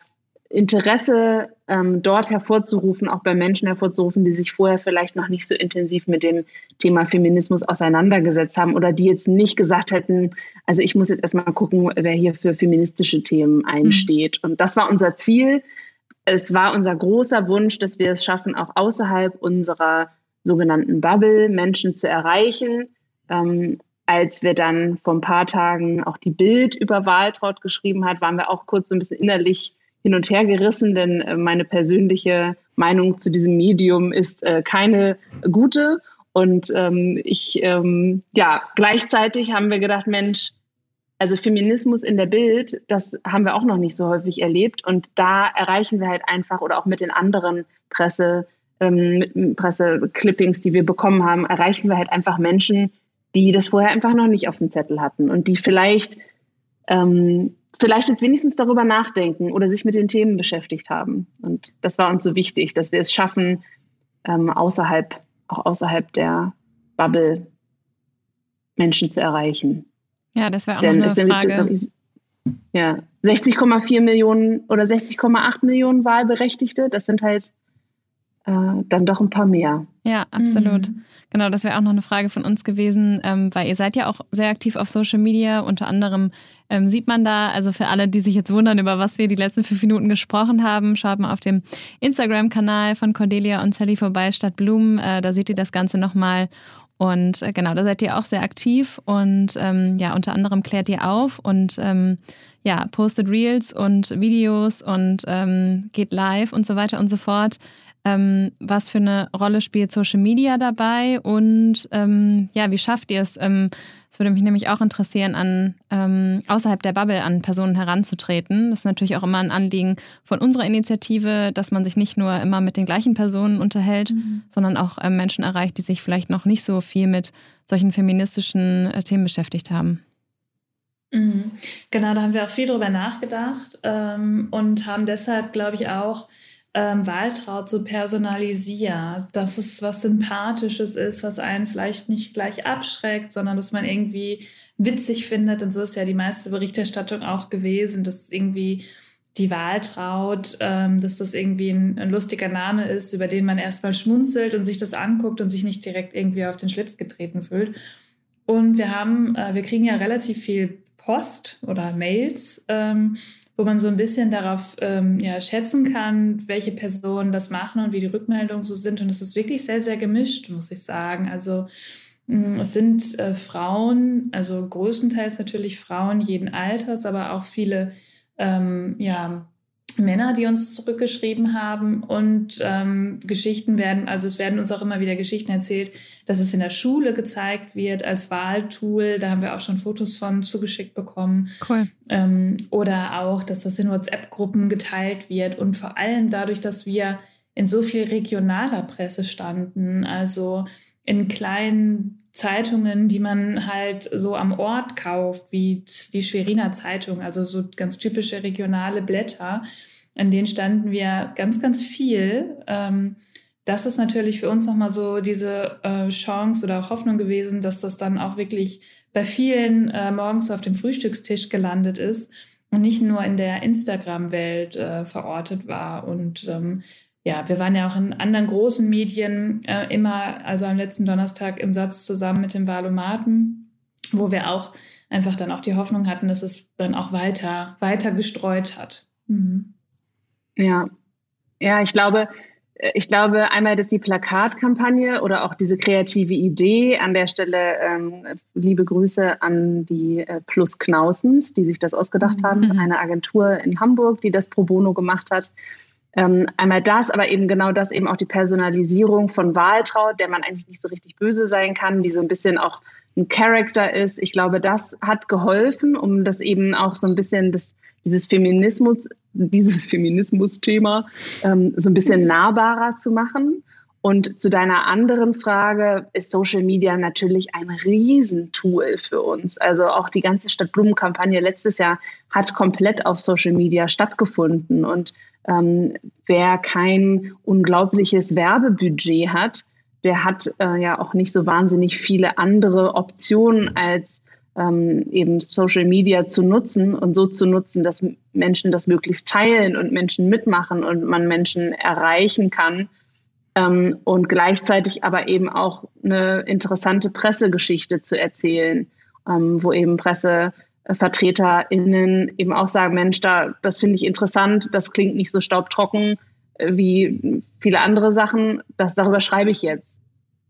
Interesse ähm, dort hervorzurufen, auch bei Menschen hervorzurufen, die sich vorher vielleicht noch nicht so intensiv mit dem Thema Feminismus auseinandergesetzt haben oder die jetzt nicht gesagt hätten, also ich muss jetzt erstmal gucken, wer hier für feministische Themen einsteht. Mhm. Und das war unser Ziel. Es war unser großer Wunsch, dass wir es schaffen, auch außerhalb unserer sogenannten Bubble Menschen zu erreichen. Ähm, als wir dann vor ein paar Tagen auch die Bild über Wahltraut geschrieben hat, waren wir auch kurz so ein bisschen innerlich hin und her gerissen, denn äh, meine persönliche Meinung zu diesem Medium ist äh, keine gute. Und ähm, ich, ähm, ja, gleichzeitig haben wir gedacht, Mensch, also Feminismus in der Bild, das haben wir auch noch nicht so häufig erlebt. Und da erreichen wir halt einfach oder auch mit den anderen Presse, ähm, Presseclippings, die wir bekommen haben, erreichen wir halt einfach Menschen, die das vorher einfach noch nicht auf dem Zettel hatten und die vielleicht, ähm, vielleicht jetzt wenigstens darüber nachdenken oder sich mit den Themen beschäftigt haben. Und das war uns so wichtig, dass wir es schaffen, ähm, außerhalb, auch außerhalb der Bubble Menschen zu erreichen. Ja, das wäre auch Denn noch eine Frage. Ja, 60,4 Millionen oder 60,8 Millionen Wahlberechtigte, das sind halt dann doch ein paar mehr. Ja, absolut. Mhm. Genau, das wäre auch noch eine Frage von uns gewesen, ähm, weil ihr seid ja auch sehr aktiv auf Social Media. Unter anderem ähm, sieht man da, also für alle, die sich jetzt wundern, über was wir die letzten fünf Minuten gesprochen haben, schaut mal auf dem Instagram-Kanal von Cordelia und Sally vorbei, statt Blumen. Äh, da seht ihr das Ganze nochmal. Und äh, genau, da seid ihr auch sehr aktiv und ähm, ja, unter anderem klärt ihr auf und ähm, ja, postet Reels und Videos und ähm, geht live und so weiter und so fort. Ähm, was für eine Rolle spielt Social Media dabei und ähm, ja, wie schafft ihr es? Ähm, es würde mich nämlich auch interessieren, an ähm, außerhalb der Bubble an Personen heranzutreten. Das ist natürlich auch immer ein Anliegen von unserer Initiative, dass man sich nicht nur immer mit den gleichen Personen unterhält, mhm. sondern auch ähm, Menschen erreicht, die sich vielleicht noch nicht so viel mit solchen feministischen äh, Themen beschäftigt haben. Mhm. Genau, da haben wir auch viel drüber nachgedacht ähm, und haben deshalb, glaube ich, auch ähm, Wahltraut so personalisiert, dass es was Sympathisches ist, was einen vielleicht nicht gleich abschreckt, sondern dass man irgendwie witzig findet. Und so ist ja die meiste Berichterstattung auch gewesen, dass irgendwie die Wahltraut, ähm, dass das irgendwie ein, ein, lustiger Name ist, über den man erstmal schmunzelt und sich das anguckt und sich nicht direkt irgendwie auf den Schlips getreten fühlt. Und wir haben, äh, wir kriegen ja relativ viel Post oder Mails ähm, wo man so ein bisschen darauf ähm, ja, schätzen kann, welche Personen das machen und wie die Rückmeldungen so sind. Und es ist wirklich sehr, sehr gemischt, muss ich sagen. Also mm, es sind äh, Frauen, also größtenteils natürlich Frauen jeden Alters, aber auch viele ähm, ja, Männer, die uns zurückgeschrieben haben und ähm, Geschichten werden, also es werden uns auch immer wieder Geschichten erzählt, dass es in der Schule gezeigt wird als Wahltool. Da haben wir auch schon Fotos von zugeschickt bekommen. Cool. Ähm, oder auch, dass das in WhatsApp-Gruppen geteilt wird und vor allem dadurch, dass wir in so viel regionaler Presse standen, also in kleinen Zeitungen, die man halt so am Ort kauft, wie die Schweriner Zeitung, also so ganz typische regionale Blätter, an denen standen wir ganz, ganz viel. Ähm, das ist natürlich für uns nochmal so diese äh, Chance oder auch Hoffnung gewesen, dass das dann auch wirklich bei vielen äh, morgens auf dem Frühstückstisch gelandet ist und nicht nur in der Instagram-Welt äh, verortet war. Und ähm, ja, wir waren ja auch in anderen großen Medien äh, immer, also am letzten Donnerstag im Satz zusammen mit dem Valomaten, wo wir auch einfach dann auch die Hoffnung hatten, dass es dann auch weiter, weiter gestreut hat. Mhm. Ja, ja, ich glaube, äh, ich glaube einmal, dass die Plakatkampagne oder auch diese kreative Idee an der Stelle, ähm, liebe Grüße an die äh, Plus Knausens, die sich das ausgedacht mhm. haben, eine Agentur in Hamburg, die das pro bono gemacht hat. Ähm, einmal das, aber eben genau das, eben auch die Personalisierung von Wahltraut, der man eigentlich nicht so richtig böse sein kann, die so ein bisschen auch ein Charakter ist. Ich glaube, das hat geholfen, um das eben auch so ein bisschen das, dieses Feminismus, dieses Feminismus-Thema ähm, so ein bisschen nahbarer zu machen. Und zu deiner anderen Frage ist Social Media natürlich ein Riesentool für uns. Also auch die ganze Stadtblumenkampagne letztes Jahr hat komplett auf Social Media stattgefunden. Und ähm, wer kein unglaubliches Werbebudget hat, der hat äh, ja auch nicht so wahnsinnig viele andere Optionen als ähm, eben Social Media zu nutzen und so zu nutzen, dass Menschen das möglichst teilen und Menschen mitmachen und man Menschen erreichen kann. Ähm, und gleichzeitig aber eben auch eine interessante Pressegeschichte zu erzählen, ähm, wo eben Presse VertreterInnen eben auch sagen, Mensch, da, das finde ich interessant, das klingt nicht so staubtrocken äh, wie viele andere Sachen, das, darüber schreibe ich jetzt.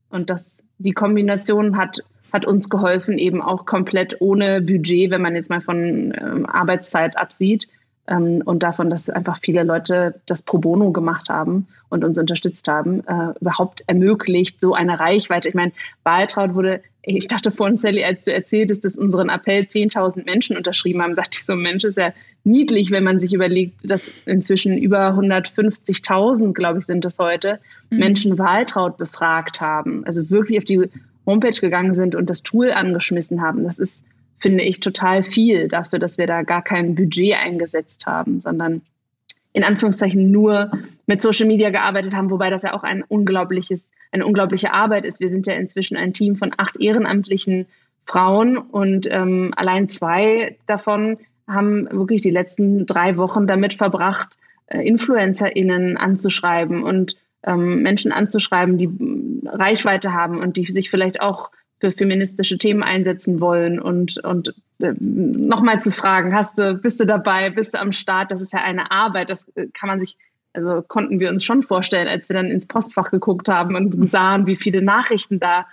Und das, die Kombination hat, hat uns geholfen, eben auch komplett ohne Budget, wenn man jetzt mal von ähm, Arbeitszeit absieht, ähm, und davon, dass einfach viele Leute das pro bono gemacht haben und uns unterstützt haben, äh, überhaupt ermöglicht, so eine Reichweite. Ich meine, Wahltraut wurde, ich dachte vorhin, Sally, als du erzähltest, dass unseren Appell 10.000 Menschen unterschrieben haben, dachte ich so, Mensch, ist ja niedlich, wenn man sich überlegt, dass inzwischen über 150.000, glaube ich, sind es heute, mhm. Menschen Wahltraut befragt haben. Also wirklich auf die Homepage gegangen sind und das Tool angeschmissen haben. Das ist finde ich total viel dafür, dass wir da gar kein Budget eingesetzt haben, sondern in Anführungszeichen nur mit Social Media gearbeitet haben, wobei das ja auch ein unglaubliches, eine unglaubliche Arbeit ist. Wir sind ja inzwischen ein Team von acht ehrenamtlichen Frauen und ähm, allein zwei davon haben wirklich die letzten drei Wochen damit verbracht, äh, InfluencerInnen anzuschreiben und ähm, Menschen anzuschreiben, die Reichweite haben und die sich vielleicht auch für feministische Themen einsetzen wollen und, und äh, nochmal zu fragen, hast du, bist du dabei, bist du am Start? Das ist ja eine Arbeit, das äh, kann man sich, also konnten wir uns schon vorstellen, als wir dann ins Postfach geguckt haben und sahen, wie viele Nachrichten da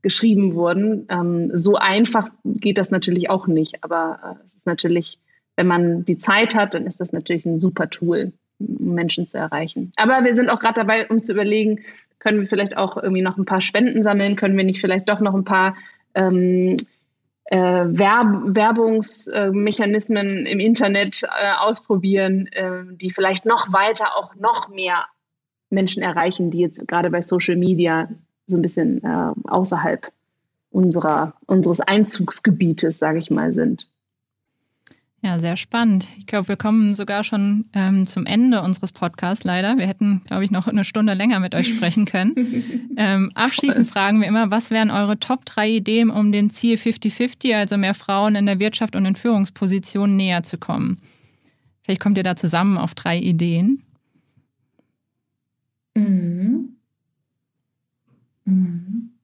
geschrieben wurden. Ähm, so einfach geht das natürlich auch nicht, aber äh, es ist natürlich, wenn man die Zeit hat, dann ist das natürlich ein super Tool, um Menschen zu erreichen. Aber wir sind auch gerade dabei, um zu überlegen, können wir vielleicht auch irgendwie noch ein paar Spenden sammeln? Können wir nicht vielleicht doch noch ein paar ähm, äh, Werb Werbungsmechanismen im Internet äh, ausprobieren, äh, die vielleicht noch weiter auch noch mehr Menschen erreichen, die jetzt gerade bei Social Media so ein bisschen äh, außerhalb unserer, unseres Einzugsgebietes, sage ich mal, sind. Ja, sehr spannend. Ich glaube, wir kommen sogar schon ähm, zum Ende unseres Podcasts leider. Wir hätten, glaube ich, noch eine Stunde länger mit euch sprechen können. ähm, abschließend fragen wir immer, was wären eure Top drei Ideen, um dem Ziel 50-50, also mehr Frauen in der Wirtschaft und in Führungspositionen näher zu kommen? Vielleicht kommt ihr da zusammen auf drei Ideen. Mhm. Mhm.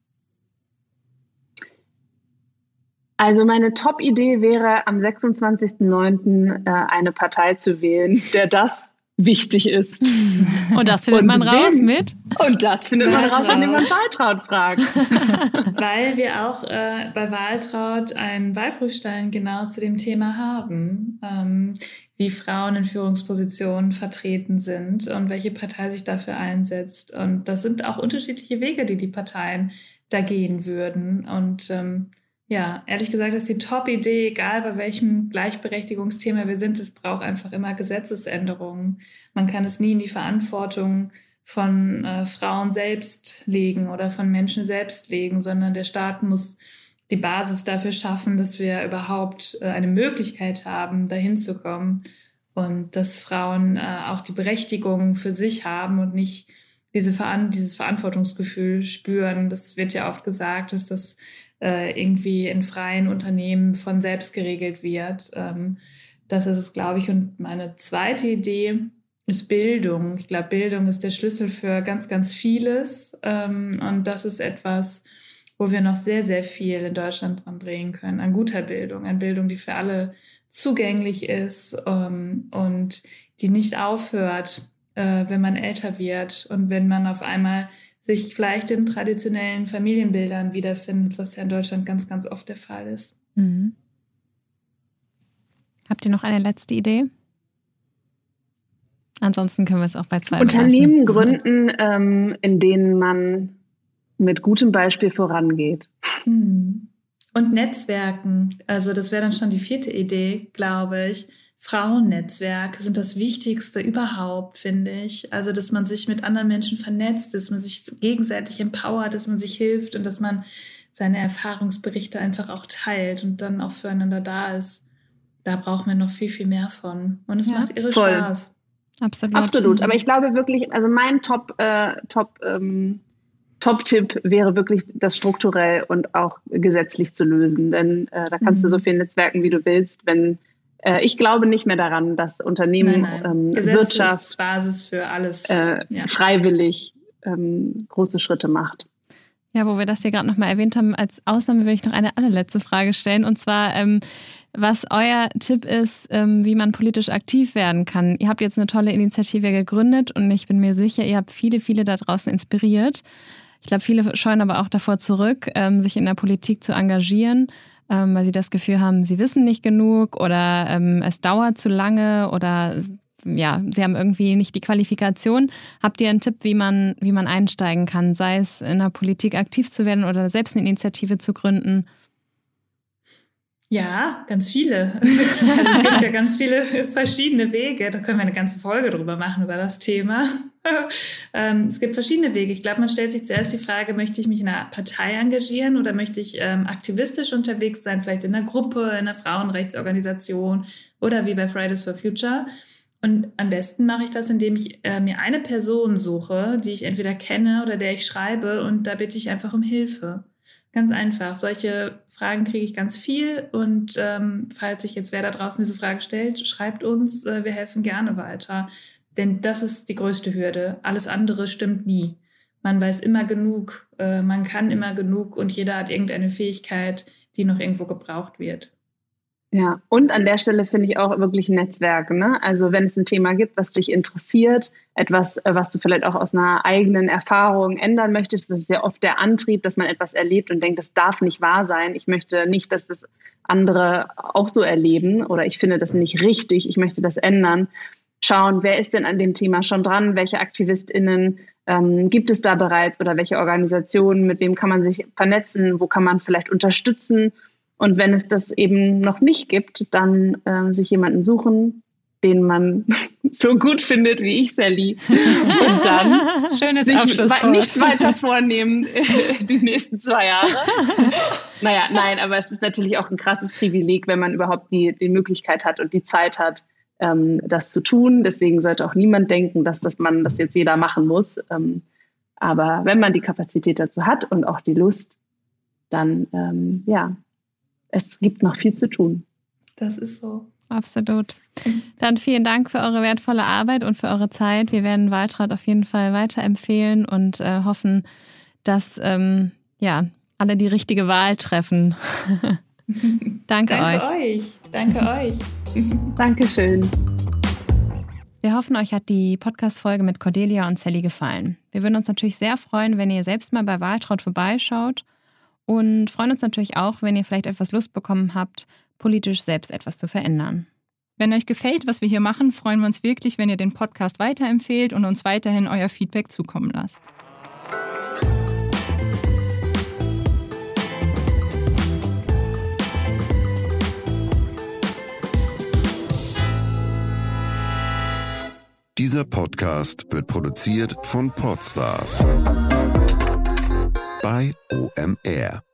Also meine Top-Idee wäre, am 26.09. Äh, eine Partei zu wählen, der das wichtig ist. Und das findet und man raus wen? mit? Und das findet man raus, indem man Wahltraut fragt. Weil wir auch äh, bei Wahltraut einen Wahlprüfstein genau zu dem Thema haben, ähm, wie Frauen in Führungspositionen vertreten sind und welche Partei sich dafür einsetzt. Und das sind auch unterschiedliche Wege, die die Parteien da gehen würden. Und ähm, ja, ehrlich gesagt ist die Top-Idee, egal bei welchem Gleichberechtigungsthema wir sind, es braucht einfach immer Gesetzesänderungen. Man kann es nie in die Verantwortung von äh, Frauen selbst legen oder von Menschen selbst legen, sondern der Staat muss die Basis dafür schaffen, dass wir überhaupt äh, eine Möglichkeit haben, dahin zu kommen und dass Frauen äh, auch die Berechtigung für sich haben und nicht diese Veran dieses Verantwortungsgefühl spüren. Das wird ja oft gesagt, dass das äh, irgendwie in freien Unternehmen von selbst geregelt wird. Ähm, das ist es, glaube ich. Und meine zweite Idee ist Bildung. Ich glaube, Bildung ist der Schlüssel für ganz, ganz vieles. Ähm, und das ist etwas, wo wir noch sehr, sehr viel in Deutschland dran drehen können. An guter Bildung, an Bildung, die für alle zugänglich ist ähm, und die nicht aufhört, äh, wenn man älter wird und wenn man auf einmal sich vielleicht in traditionellen Familienbildern wiederfindet, was ja in Deutschland ganz, ganz oft der Fall ist. Mhm. Habt ihr noch eine letzte Idee? Ansonsten können wir es auch bei zwei Unternehmen gründen, ähm, in denen man mit gutem Beispiel vorangeht. Mhm. Und Netzwerken. Also das wäre dann schon die vierte Idee, glaube ich Frauennetzwerke sind das Wichtigste überhaupt, finde ich. Also, dass man sich mit anderen Menschen vernetzt, dass man sich gegenseitig empowert, dass man sich hilft und dass man seine Erfahrungsberichte einfach auch teilt und dann auch füreinander da ist. Da braucht man noch viel, viel mehr von. Und es ja, macht irre voll. Spaß. Absolut. Absolut. Aber ich glaube wirklich, also mein Top, äh, Top, ähm, Top-Tipp wäre wirklich, das strukturell und auch gesetzlich zu lösen. Denn äh, da kannst mhm. du so viel netzwerken, wie du willst, wenn ich glaube nicht mehr daran, dass Unternehmen, nein, nein. Ähm, Wirtschaft, Basis für alles, äh, ja. freiwillig ähm, große Schritte macht. Ja, wo wir das hier gerade nochmal erwähnt haben, als Ausnahme will ich noch eine allerletzte Frage stellen. Und zwar, ähm, was euer Tipp ist, ähm, wie man politisch aktiv werden kann. Ihr habt jetzt eine tolle Initiative gegründet und ich bin mir sicher, ihr habt viele, viele da draußen inspiriert. Ich glaube, viele scheuen aber auch davor zurück, ähm, sich in der Politik zu engagieren. Ähm, weil sie das Gefühl haben, sie wissen nicht genug oder ähm, es dauert zu lange oder ja, sie haben irgendwie nicht die Qualifikation. Habt ihr einen Tipp, wie man, wie man einsteigen kann, sei es in der Politik aktiv zu werden oder selbst eine Initiative zu gründen? Ja, ganz viele. Also es gibt ja ganz viele verschiedene Wege. Da können wir eine ganze Folge drüber machen, über das Thema. Ähm, es gibt verschiedene Wege. Ich glaube, man stellt sich zuerst die Frage, möchte ich mich in einer Partei engagieren oder möchte ich ähm, aktivistisch unterwegs sein, vielleicht in einer Gruppe, in einer Frauenrechtsorganisation oder wie bei Fridays for Future. Und am besten mache ich das, indem ich äh, mir eine Person suche, die ich entweder kenne oder der ich schreibe und da bitte ich einfach um Hilfe. Ganz einfach. Solche Fragen kriege ich ganz viel. Und ähm, falls sich jetzt wer da draußen diese Frage stellt, schreibt uns. Äh, wir helfen gerne weiter. Denn das ist die größte Hürde. Alles andere stimmt nie. Man weiß immer genug, äh, man kann immer genug und jeder hat irgendeine Fähigkeit, die noch irgendwo gebraucht wird. Ja, und an der Stelle finde ich auch wirklich Netzwerke. Ne? Also wenn es ein Thema gibt, was dich interessiert, etwas, äh, was du vielleicht auch aus einer eigenen Erfahrung ändern möchtest, das ist ja oft der Antrieb, dass man etwas erlebt und denkt, das darf nicht wahr sein. Ich möchte nicht, dass das andere auch so erleben oder ich finde das nicht richtig, ich möchte das ändern. Schauen, wer ist denn an dem Thema schon dran, welche AktivistInnen ähm, gibt es da bereits oder welche Organisationen, mit wem kann man sich vernetzen, wo kann man vielleicht unterstützen und wenn es das eben noch nicht gibt, dann äh, sich jemanden suchen, den man so gut findet wie ich, Sally. Und dann Schönes sich nichts weiter vornehmen die nächsten zwei Jahre. naja, nein, aber es ist natürlich auch ein krasses Privileg, wenn man überhaupt die, die Möglichkeit hat und die Zeit hat, ähm, das zu tun. Deswegen sollte auch niemand denken, dass das man das jetzt jeder machen muss. Ähm, aber wenn man die Kapazität dazu hat und auch die Lust, dann ähm, ja, es gibt noch viel zu tun. Das ist so. Absolut. Dann vielen Dank für eure wertvolle Arbeit und für eure Zeit. Wir werden Waltraud auf jeden Fall weiterempfehlen und äh, hoffen, dass ähm, ja, alle die richtige Wahl treffen. Danke, Danke euch. euch. Danke euch. Dankeschön. Wir hoffen, euch hat die Podcast-Folge mit Cordelia und Sally gefallen. Wir würden uns natürlich sehr freuen, wenn ihr selbst mal bei Waltraud vorbeischaut und freuen uns natürlich auch, wenn ihr vielleicht etwas Lust bekommen habt, politisch selbst etwas zu verändern. Wenn euch gefällt, was wir hier machen, freuen wir uns wirklich, wenn ihr den Podcast weiterempfehlt und uns weiterhin euer Feedback zukommen lasst. Dieser Podcast wird produziert von Podstars bei OMR.